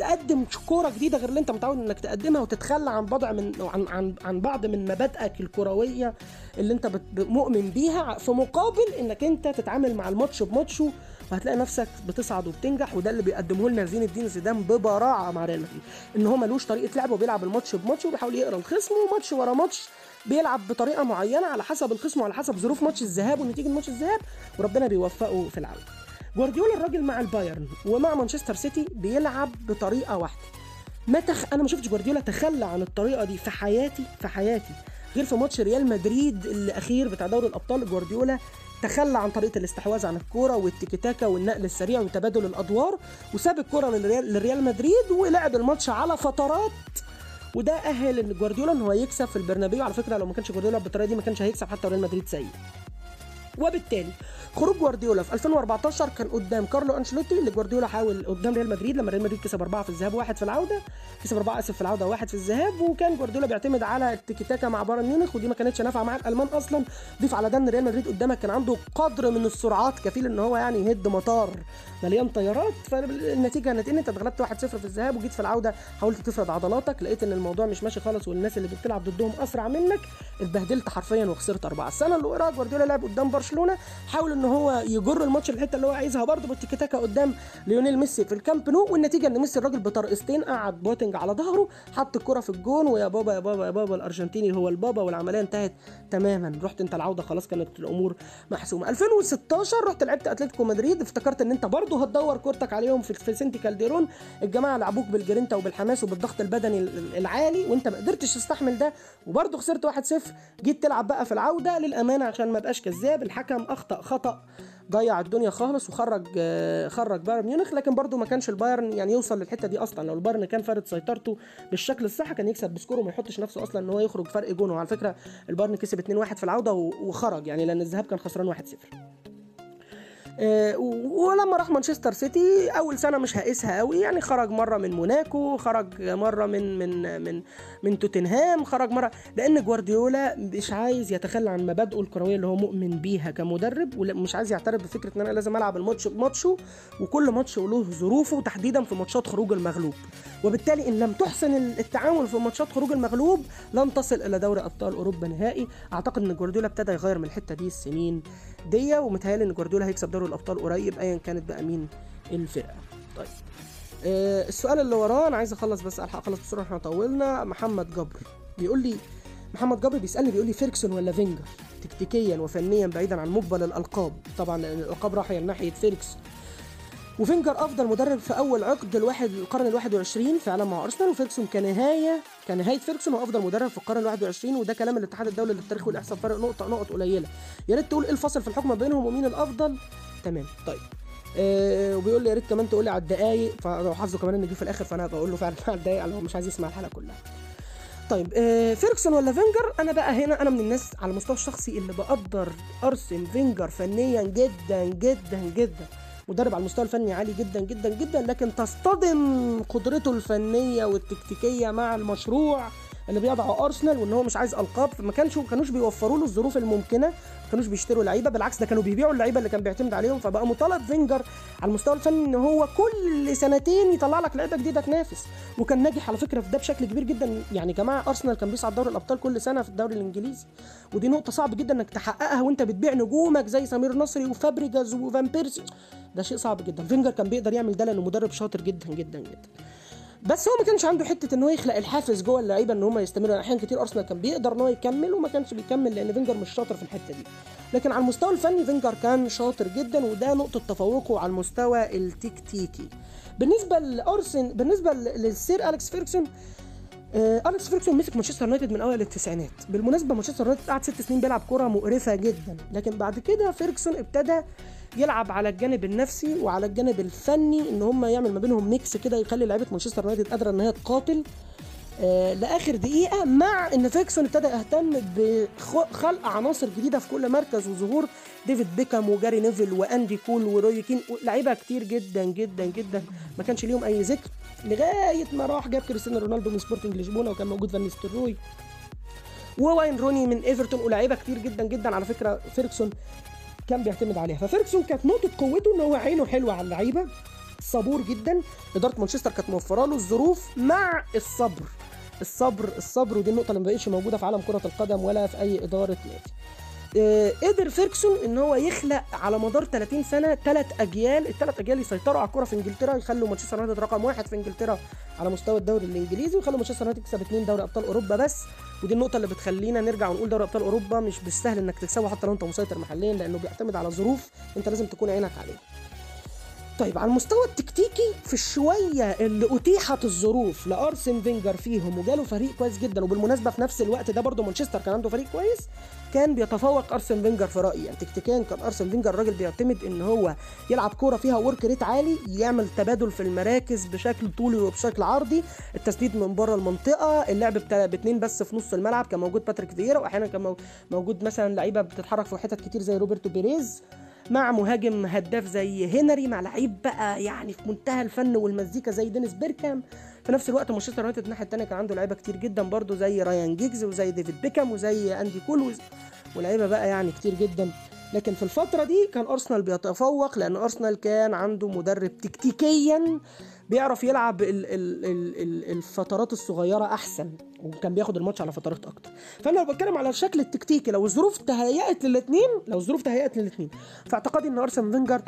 تقدم كورة جديدة غير اللي انت متعود انك تقدمها وتتخلى عن بضع من عن عن, عن بعض من مبادئك الكروية اللي انت مؤمن بيها في مقابل انك انت تتعامل مع الماتش بماتشه وهتلاقي نفسك بتصعد وبتنجح وده اللي بيقدمه لنا زين الدين زيدان ببراعة مع ريال مدريد إن هو ملوش طريقة لعب وبيلعب الماتش بماتش وبيحاول يقرأ الخصم وماتش ورا ماتش بيلعب بطريقة معينة على حسب الخصم وعلى حسب ظروف ماتش الذهاب ونتيجة ماتش الذهاب وربنا بيوفقه في العودة. جوارديولا الراجل مع البايرن ومع مانشستر سيتي بيلعب بطريقة واحدة. ما تخ... أنا ما شفتش جوارديولا تخلى عن الطريقة دي في حياتي في حياتي. غير في ماتش ريال مدريد الأخير بتاع دوري الأبطال جوارديولا تخلى عن طريقة الاستحواذ عن الكورة والتيكي والنقل السريع وتبادل الأدوار وساب الكورة للريال مدريد ولعب الماتش على فترات. وده أهل إن جوارديولا إن هو يكسب في البرنابيو. على فكرة لو ما كانش جوارديولا بالطريقة دي ما كانش هيكسب حتى ريال مدريد سيء. وبالتالي خروج جوارديولا في 2014 كان قدام كارلو أنشيلوتي اللي جوارديولا حاول قدام ريال مدريد لما ريال مدريد كسب أربعة في الذهاب وواحد في العودة كسب أربعة آسف في العودة وواحد في الذهاب وكان جوارديولا بيعتمد على التيكي تاكا مع بايرن ميونخ ودي ما كانتش نافعة مع الألمان أصلا. ضيف على ده ان ريال مدريد قدامك كان عنده قدر من السرعات كفيل إن هو يعني يهد مطار مليان طيارات. فالنتيجة كانت إن أنت اتغلبت 1-0 في الذهاب وجيت في العودة حاولت تفرض عضلاتك لقيت إن الموضوع مش ماشي خالص والناس اللي بتلعب ضدهم أسرع منك اتبهدلت حرفيا وخسرت أربعة. السنة اللي جوارديولا لعب قدام برشلونة حاول إن هو يجر الماتش الحتة اللي هو عايزها برضه بالتيكي تاكا قدام ليونيل ميسي في الكامب نو. والنتيجة إن ميسي الراجل بطرقستين قعد بوتنج على ظهره حط الكرة في الجون ويا بابا يا بابا يا بابا الأرجنتيني هو البابا والعملية انتهت تماما. رحت أنت العودة خلاص كانت الأمور محسومة. 2016 رحت لعبت أتلتيكو مدريد. افتكرت إن أنت برضه هتدور كورتك عليهم في فيسنتي كالديرون. الجماعة لعبوك بالجرينتا وبالحماس وبالضغط البدني ال- العالي وأنت ما قدرتش تستحمل ده. وبرضه خسرت 1-0 جيت تلعب بقى في العودة للأمانة عشان ما ابقاش كذاب. الحكم أخطأ خطأ ضيع الدنيا خالص وخرج آه، خرج بايرن ميونخ لكن برضه ما كانش البايرن يعني يوصل للحتة دي أصلا. لو البايرن كان فارض سيطرته بالشكل الصح كان يكسب ب score وما يحطش نفسه أصلا إن هو يخرج فرق جون. وعلى فكرة البايرن كسب 2-1 في العودة وخرج يعني لأن الذهاب كان خسران 1-0 آه، و- ولما راح مانشستر سيتي أول سنة مش هقيسها قوي يعني خرج مرة من موناكو خرج مرة من من من من توتنهام خرج مرة لأن جوارديولا مش عايز يتخلى عن مبادئه الكروية اللي هو مؤمن بيها كمدرب ومش عايز يعترف بفكرة إن أنا لازم ألعب الماتش بماتشه وكل ماتش له ظروفه تحديدا في ماتشات خروج المغلوب. وبالتالي إن لم تحسن التعامل في ماتشات خروج المغلوب لن تصل إلى دوري أبطال أوروبا نهائي. أعتقد إن جوارديولا ابتدى يغير من الحتة دي السنين دي ومتهيألي إن جوارديولا هيكسب دوري الأبطال قريب ايا كانت بقى مين الفرقة. طيب. آه السؤال اللي وراه أنا عايز أخلص بس ألحق أخلص بسرعة إحنا طولنا محمد جبر بيقول لي محمد جبر بيسألني بيقول لي فيركسون ولا فينجر؟ تكتيكيا وفنيا بعيدا عن مكسب الألقاب. طبعا الألقاب رايحه ناحيه فيركسون وفينجر أفضل مدرب في أول عقد الواحد القرن ال 21 فعلا مع أرسنال وفيركسون كنهايه كنهاية فيركسون هو أفضل مدرب في القرن ال 21 وده كلام الاتحاد الدولي للتاريخ والإحصاء فرق نقطه نقط قليلة. يا ريت تقول إيه الفصل في الحكم بينهم ومين الأفضل؟ تمام طيب. آه وبيقول لي يا ريت كمان تقول لي على الدقايق فلو حظه كمان ان جه في الآخر فأنا بقول له فعلا على الدقايق لو مش عايز يسمع الحلقة كلها. طيب آه فيركسون ولا فينجر؟ أنا بقى هنا أنا من الناس على المستوى الشخصي اللي بقدر ارسن فينجر فنيا جدا جدا جدا. مدرب على المستوى الفني عالي جدا جدا جدا لكن تصطدم قدرته الفنية والتكتيكية مع المشروع اللي بيضعه أرسنال وإن هو مش عايز ألقاب فما كانش كانوش بيوفروا له الظروف الممكنة. ما كانوش بيشتروا لعيبة بالعكس ده كانوا بيبيعوا اللعيبة اللي كان بيعتمد عليهم. فبقى مطالب فينجر على المستوى الفني إن هو كل سنتين يطلع لك لعيبة جديدة تنافس. وكان ناجح على فكرة في ده بشكل كبير جدا. يعني جماعة أرسنال كان بيصعد دوري الأبطال كل سنة في الدوري الإنجليزي. ودي نقطة صعب جدا إنك تحققها وأنت بتبيع نجومك زي سمير نصري وفابريجاز وفان بيرسي. ده شيء صعب جدا. فينجر كان بيقدر يعمل ده لأنه مدرب شاطر جدا جدا جدا. بس هو ما كانش عنده حتة ان هو يخلق الحافز جوه اللعيبة إن هم يستمروا. أحيانا كتير أرسنال كان بيقدر ان هو يكمل وما كانش بيكمل لأن فينجر مش شاطر في الحتة دي. لكن على المستوى الفني فينجر كان شاطر جدا وده نقطة تفوقه على المستوى التكتيكي. بالنسبة لارسن بالنسبة للسير أليكس فيركسون آه أليكس فيركسون مسك مانشستر يونايتد من اوائل التسعينات. بالمناسبة مانشستر يونايتد قعد ست سنين بيلعب كرة مقرفة جدا. لكن بعد كده فيركسون ابتدى يلعب على الجانب النفسي وعلى الجانب الفني إن هم يعمل ما بينهم mix كده يخلي لعيبة مانشستر يونايتد قادرة إن هي تقاتل. آه لآخر دقيقة مع إن فيركسون ابتدى يهتم بخلق عناصر جديدة في كل مركز وظهور ديفيد بيكام وجاري نيفل وأندي كول وروي كين. لعيبة كتير جدا جدا جدا. ما كانش ليهم أي ذكر. لغاية ما راح جاب كريستيانو رونالدو من سبورتنج لشبونة وكان موجود فان نيستلروي وواين روني من إيفرتون. ولاعيبه كتير جدا جدا على فكرة فيركسون. كان بيعتمد عليها. ففيركسون كانت نقطة قوته إن هو عينه حلوة على اللعيبة. صبور جدا. إدارة مانشستر كانت موفرة له الظروف مع الصبر. الصبر الصبر ودي النقطة اللي ما بقتش موجودة في عالم كرة القدم ولا في أي إدارة نادي. قدر فيركسون إن هو يخلق على مدار 30 سنة ثلاث أجيال. الثلاث أجيال يسيطروا على الكره في إنجلترا يخلوا مانشستر يونايتد رقم واحد في إنجلترا على مستوى الدوري الإنجليزي ويخلوا مانشستر يونايتد يكسب اثنين دوري أبطال أوروبا بس. ودي النقطة اللي بتخلينا نرجع ونقول دوري أبطال أوروبا مش بالسهل إنك تكسبه حتى لو أنت مسيطر محليا لأنه بيعتمد على ظروف أنت لازم تكون عينك عليها. طيب على المستوى التكتيكي في الشويه اللي أتيحت الظروف لأرسن فينجر فيهم وجاله فريق كويس جدا وبالمناسبة في نفس الوقت ده برضه مانشستر كان عنده فريق كويس كان بيتفوق أرسن فينجر في رأيي. يعني تكتيكيا كان أرسن فينجر راجل بيعتمد إن هو يلعب كورة فيها work rate عالي يعمل تبادل في المراكز بشكل طولي وبشكل عرضي التسديد من بره المنطقة اللعب باثنين بس في نص الملعب كان موجود باتريك فييرا واحيانا كان موجود مثلا لعيبة بتتحرك في حتت كتير زي روبرتو بيريز مع مهاجم هداف زي هنري مع لعيب بقى يعني في منتهى الفن والمزيكا زي دينيس بيركامب في نفس الوقت مانشستر يونايتد الناحية الثانية كان عنده لعيبة كتير جدا برضو زي رايان جيجز وزي ديفيد بيكام وزي أندي كول ولعيبة بقى يعني كتير جدا. لكن في الفترة دي كان أرسنال بيتفوق لأن أرسنال كان عنده مدرب تكتيكيا بيعرف يلعب ال ال ال ال الفترات الصغيرة أحسن وكان بياخد الماتش على فترات أكتر. فأنا لو بتكلم على الشكل التكتيكي لو الظروف تهيأت للاثنين لو الظروف تهيأت للاثنين فاعتقادي إن أرسن فينجر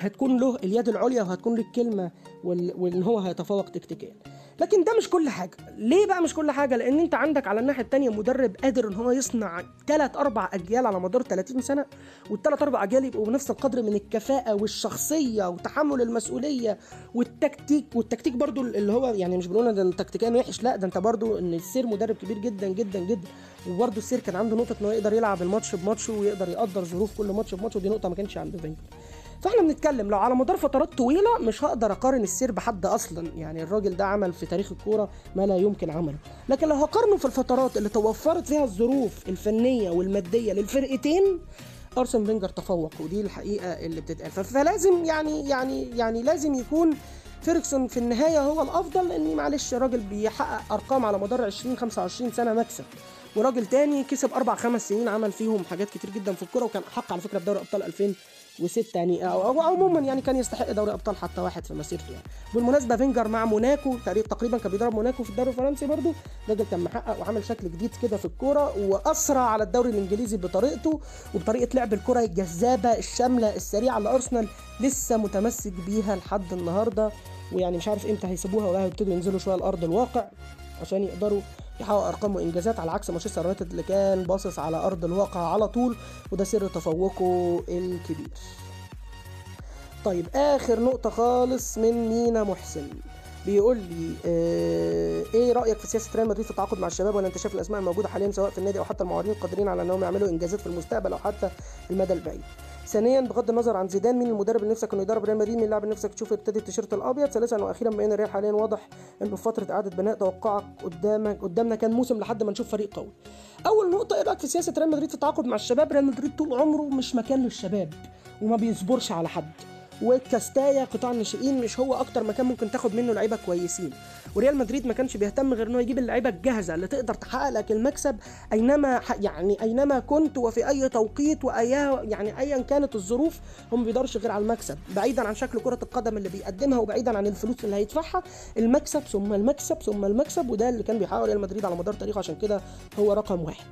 هتكون له اليد العليا وهتكون له الكلمة وإن هو هيتفوق تكتيكيا. لكن ده مش كل حاجة. ليه بقى مش كل حاجة؟ لأن أنت عندك على الناحية الثانية مدرب قادر إن هو يصنع ثلاث أربع أجيال على مدار 30 سنة والثلاث أربع أجيال يبقوا بنفس القدر من الكفاءة والشخصية وتحمل المسؤولية والتكتيك والتكتيك برضو اللي هو يعني مش بنقول إن التكتيكان وحش لا ده أنت برضو إن السير مدرب كبير جدا جدا جدا. وبرضو السير كان عنده نقطة إنه يقدر يلعب الماتش بماتش ويقدر يقدر ظروف كل ماتش بماتش ودي نقطة ما كانش عنده فينجر فاحنا بنتكلم لو على مدار فترات طويلة مش هقدر أقارن السير بحد أصلا. يعني الراجل ده عمل في تاريخ الكورة ما لا يمكن عمله. لكن لو هقارنه في الفترات اللي توفرت فيها الظروف الفنية والمادية للفرقتين أرسن فينجر تفوق ودي الحقيقة اللي بتتقال. فلازم يعني يعني يعني لازم يكون فيركسون في النهاية هو الأفضل لأن معلش راجل بيحقق أرقام على مدار 20 25 سنة مكسب. وراجل تاني كسب أربع خمس سنين عمل فيهم حاجات كتير جدا في الكورة وكان حق على فكرة بدوري أبطال 2006 يعني أو, عموما يعني كان يستحق دوري أبطال حتى واحد في مسيرته يعني. بالمناسبة فينجر مع موناكو تقريبا كان بيدرب موناكو في الدوري الفرنسي برضه راجل كان محقق وعمل شكل جديد كده في الكورة وأثر على الدوري الإنجليزي بطريقته وبطريقة لعب الكرة الجذابة الشاملة السريعة اللي أرسنال لسه متمسك بيها لحد النهارده. ويعني مش عارف إمتى هيسيبوها ولا هيبتدوا ينزلوا شوية لارض الواقع عشان يقدروا يحققوا أرقام وإنجازات على عكس مانشستر يونايتد اللي كان باصص على أرض الواقع على طول وده سر تفوقه الكبير. طيب آخر نقطة خالص من مينا محسن. بيقول لي آه إيه رأيك في سياسة ريال مدريد في التعاقد مع الشباب ولا أنت شايف الأسماء الموجودة حاليا سواء في النادي أو حتى المعارضين قادرين على إنهم يعملوا إنجازات في المستقبل أو حتى المدى البعيد؟ ثانيا بغض النظر عن زيدان مين المدرب اللي نفسك إنه يدرب ريال مدريد؟ مين اللاعب اللي نفسك تشوفه يرتدي التيشيرت الأبيض؟ ثالثا وأخيرا بما إن الريال حاليا واضح إنه في فترة إعادة بناء توقعك قدامك قدامنا كان موسم لحد ما نشوف فريق قوي. أول نقطة إيه رأيك في سياسة ريال مدريد في التعاقد مع الشباب؟ ريال مدريد طول عمره مش مكان للشباب وما بيصبرش على حد. وكاستايا قطاع الناشئين مش هو أكتر مكان ممكن تاخد منه لعيبة كويسين. وريال مدريد ما كانش بيهتم غير إنه يجيب اللعيبة الجاهزة اللي تقدر تحقق لك المكسب أينما يعني أينما كنت وفي أي توقيت وأي يعني ايا كانت الظروف هم ما بيقدرش غير على المكسب. بعيدا عن شكل كرة القدم اللي بيقدمها وبعيدا عن الفلوس اللي هيدفعها المكسب ثم المكسب ثم المكسب وده اللي كان بيحققه ريال مدريد على مدار تاريخه. عشان كده هو رقم واحد.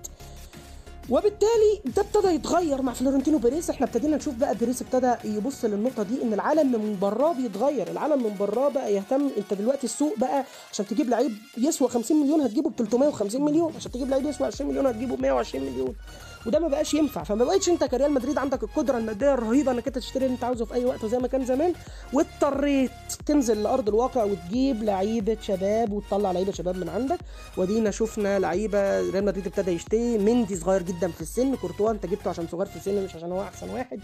وبالتالي ده ابتدى يتغير مع فلورنتينو بيريز. إحنا ابتدينا نشوف بقى بيريز ابتدى يبص للنقطة دي إن العالم من براه بيتغير. العالم من براه بقى يهتم. أنت دلوقتي السوق بقى عشان تجيب لعيب يسوى 50 مليون هتجيبه ب 350 مليون. عشان تجيب لعيب يسوى 20 مليون هتجيبه ب 120 مليون. وده ما بقاش ينفع. فما بقتش انت كريال مدريد عندك القدرة المادية الرهيبة انك انت تشتري اللي انت عاوزه في اي وقت وزي ما كان زمان واضطريت تنزل لأرض الواقع وتجيب لعيبة شباب وتطلع لعيبة شباب من عندك. ودينا شفنا لعيبة ريال مدريد ابتدى يشتري مندي صغير جدا في السن كورتوا انت جبته عشان صغير في السن مش عشان هو أحسن واحد.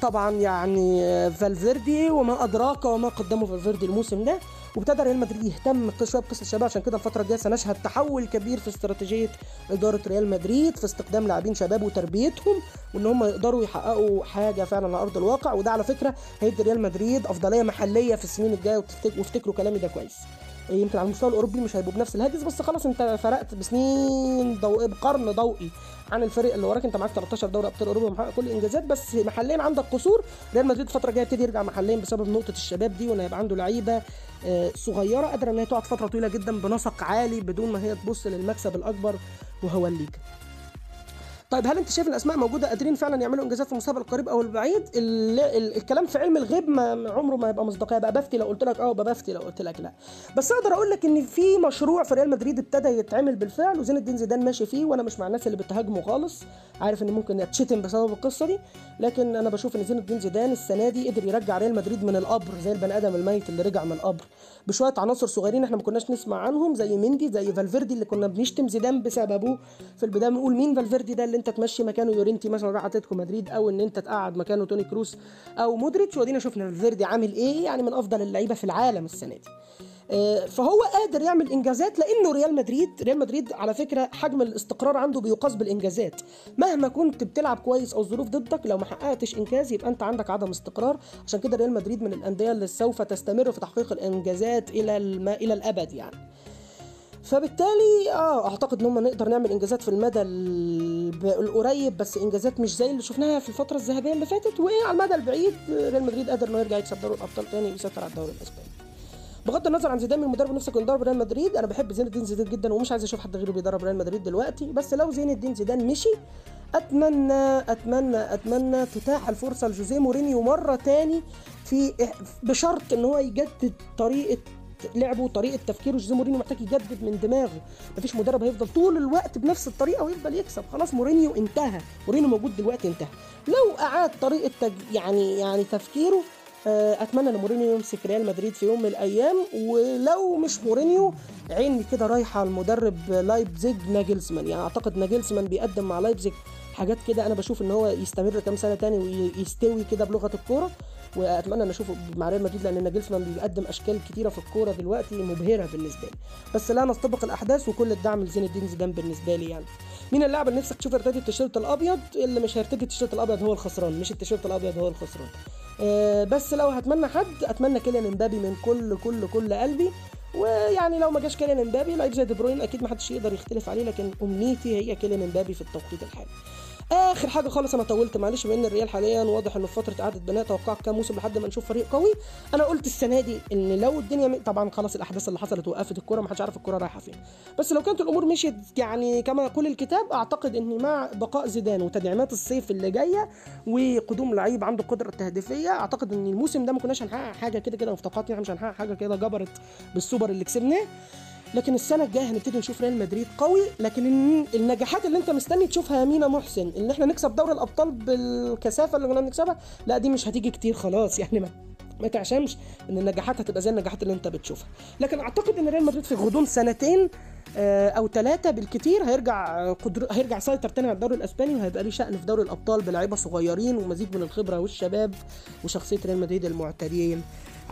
طبعا يعني فالفيردي وما أدراك وما قدمه فالفيردي الموسم ده. وابتدى ريال مدريد يهتم شوية بقصة الشباب عشان كده الفترة الجاية سنشهد تحول كبير في استراتيجية إدارة ريال مدريد في استخدام لاعبين شباب وتربيتهم وإن هم يقدروا يحققوا حاجة فعلا على أرض الواقع. وده على فكرة هيدي ريال مدريد أفضلية محلية في السنين الجاية. وافتكروا كلامي ده كويس. يمكن على المستوى الأوروبي مش هيبقوا بنفس الهاجس بس خلاص انت فرقت بسنين ضوئي بقرن ضوئي عن الفريق اللي وراك. انت معاك 13 دوري أبطال أوروبا ومحقق كل الانجازات بس محليا عندك قصور. ريال مدريد الفترة الجاية يبتدي يرجع محليا بسبب نقطة الشباب دي وان هيبقى عنده لعيبة صغيرة قادرة إن هي تقعد فترة طويلة جدا بنسق عالي بدون ما هي تبص للمكسب الأكبر وهو الليجا. طيب هل انت شايف الأسماء موجودة قادرين فعلا يعملوا إنجازات في المستقبل القريب أو البعيد؟ ال ال الكلام في علم الغيب ما عمره ما يبقى مصداقية. بقى بفتي لو قلت لك آه بفتي لو قلت لك لا. بس أقدر أقول لك إن في مشروع في ريال مدريد ابتدى يتعمل بالفعل وزين الدين زيدان ماشي فيه وأنا مش مع الناس اللي بتهاجمه خالص. عارف إن ممكن يتشتم بسبب القصة دي لكن أنا بشوف إن زين الدين زيدان السنة دي قدر يرجع ريال مدريد من القبر زي البني آدم الميت اللي رجع من القبر. بشوية عناصر صغيرين إحنا ما كناش نسمع عنهم زي مندي زي فالفيردي اللي كنا بنشتم زيدان بسببه. في البداية بنقول مين فالفيردي ده اللي انت تمشي مكانه يورينتي مثلا راح اتلتيكو مدريد أو إن انت تقعد مكانه توني كروس أو مودريتش وأدينا شفنا فالفيردي عامل إيه يعني من أفضل اللعيبة في العالم السنة دي. فهو قادر يعمل إنجازات لأنه ريال مدريد ريال مدريد على فكرة حجم الاستقرار عنده بيقاس بالإنجازات. مهما كنت بتلعب كويس أو الظروف ضدك لو ما حققتش إنجاز يبقى أنت عندك عدم استقرار. عشان كده ريال مدريد من الأندية اللي سوف تستمر في تحقيق الإنجازات إلى. إلى الأبد يعني. فبالتالي آه أعتقد إن هم نقدر نعمل إنجازات في المدى القريب بس إنجازات مش زي اللي شفناها في الفترة الذهبية اللي فاتت وعلى المدى البعيد ريال مدريد قادر انه يرجع يكسب دوري الأبطال تاني ويسيطر على الدوري الإسباني. بغض النظر عن زيدان المدرب اللي نفسك يدرب ريال مدريد أنا بحب زين الدين زيدان جدا ومش عايز أشوف حد غيره بيدرب ريال مدريد دلوقتي بس لو زين الدين زيدان مشي أتمنى أتمنى أتمنى تتاح الفرصة لجوزيه مورينيو مرة تاني في بشرط إن هو يجدد طريقة لعبه وطريقة تفكيره. جوزيه مورينيو محتاج يجدد من دماغه. مفيش مدرب هيفضل طول الوقت بنفس الطريقة ويفضل يكسب. خلاص مورينيو انتهى. مورينيو موجود دلوقتي انتهى. لو أعاد طريقة تج... يعني يعني تفكيره أتمنى إن مورينيو يمسك ريال مدريد في يوم من الأيام. ولو مش مورينيو عيني كده رايحة لمدرب لايبزيج ناجلزمان يعني أعتقد ناجلزمان بيقدم مع لايبزيج حاجات كده أنا بشوف إن هو يستمر كام سنة تاني ويستوي كده بلغة الكورة. وأتمنى إن أشوفه مع ريال مدريد لأن ناجلسمان بيقدم أشكال كتيرة في الكورة دلوقتي مبهرة بالنسبة لي. بس لا نستبق الأحداث وكل الدعم لزين الدين زيدان بالنسبة لي يعني. مين اللاعب اللي نفسك تشوفه يرتدي التيشيرت الأبيض؟ اللي مش هيرتدي التيشيرت الأبيض هو الخسران مش التيشيرت الأبيض هو الخسران. أه بس لو هتمنى حد أتمنى كيليان إمبابي من كل كل كل قلبي. ويعني لو ما جاش كيليان إمبابي لعيب زي دي بروين أكيد ما حدش يقدر يختلف عليه لكن أمنيتي هي كيليان إمبابي في التوقيت الحالي. آخر حاجة خالص أنا طولت معلش بما إن الريال حاليا واضح إنه في فترة اعاده بناء توقعت كام موسم لحد ما نشوف فريق قوي. أنا قلت السنة دي إن لو الدنيا م... طبعا خلاص الأحداث اللي حصلت وقفت الكورة ما حدش عارف الكورة رايحة فين. بس لو كانت الأمور مشيت يعني كما يقول الكتاب أعتقد إن مع بقاء زيدان وتدعيمات الصيف اللي جاية وقدوم لعيب عنده قدرة تهديفية أعتقد إن الموسم ده ما كناش هنحقق حاجة كده كده في توقعاتي مش هنحقق حاجة كده جبرت بالسوبر اللي كسبناه. لكن السنة الجاية هنبتدي نشوف ريال مدريد قوي لكن النجاحات اللي انت مستني تشوفها يا مينا محسن. ان إحنا نكسب دوري الأبطال بالكثافة اللي كنا بنكسبها؟ لا دي مش هتيجي كتير خلاص. يعني ما ما تعشمش إن النجاحات هتبقى زي النجاحات اللي انت بتشوفها. لكن أعتقد إن ريال مدريد في غضون سنتين أو ثلاثة بالكتير هيرجع قدر هيرجع يسيطر تاني على الدوري الإسباني وهيبقى ليه شأن في دوري الأبطال بلعيبة صغيرين ومزيج من الخبرة والشباب وشخصية ريال مدريد المعتدين.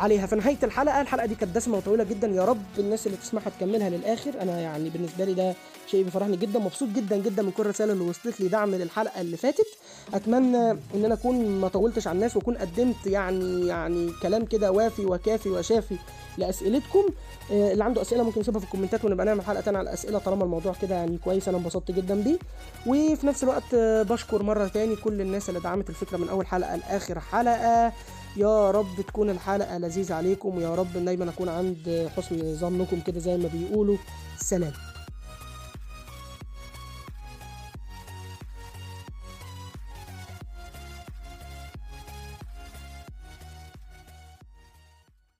عليها. في نهايه الحلقة الحلقة دي كانت دسمة وطويلة جدا. يا رب الناس اللي تسمعها تكملها للآخر. أنا يعني بالنسبة لي ده شيء بيفرحني جدا. مبسوط جدا جدا من كل الرسائل اللي وصلت لي دعم للحلقة اللي فاتت. أتمنى إن أنا أكون ما طولتش على الناس وأكون قدمت يعني يعني كلام كده وافي وكافي وشافي لأسئلتكم. اللي عنده أسئلة ممكن يسيبها في الكومنتات ونبقى نعمل حلقة تانية على الأسئلة طالما الموضوع كده يعني كويس. أنا انبسطت جدا بيه. وفي نفس الوقت بشكر مرة تاني كل الناس اللي دعمت الفكرة من أول حلقة لآخر حلقة. يا رب تكون الحلقة لذيذة عليكم ويا رب دايما أكون عند حسن ظنكم كده زي ما بيقولوا. سلام.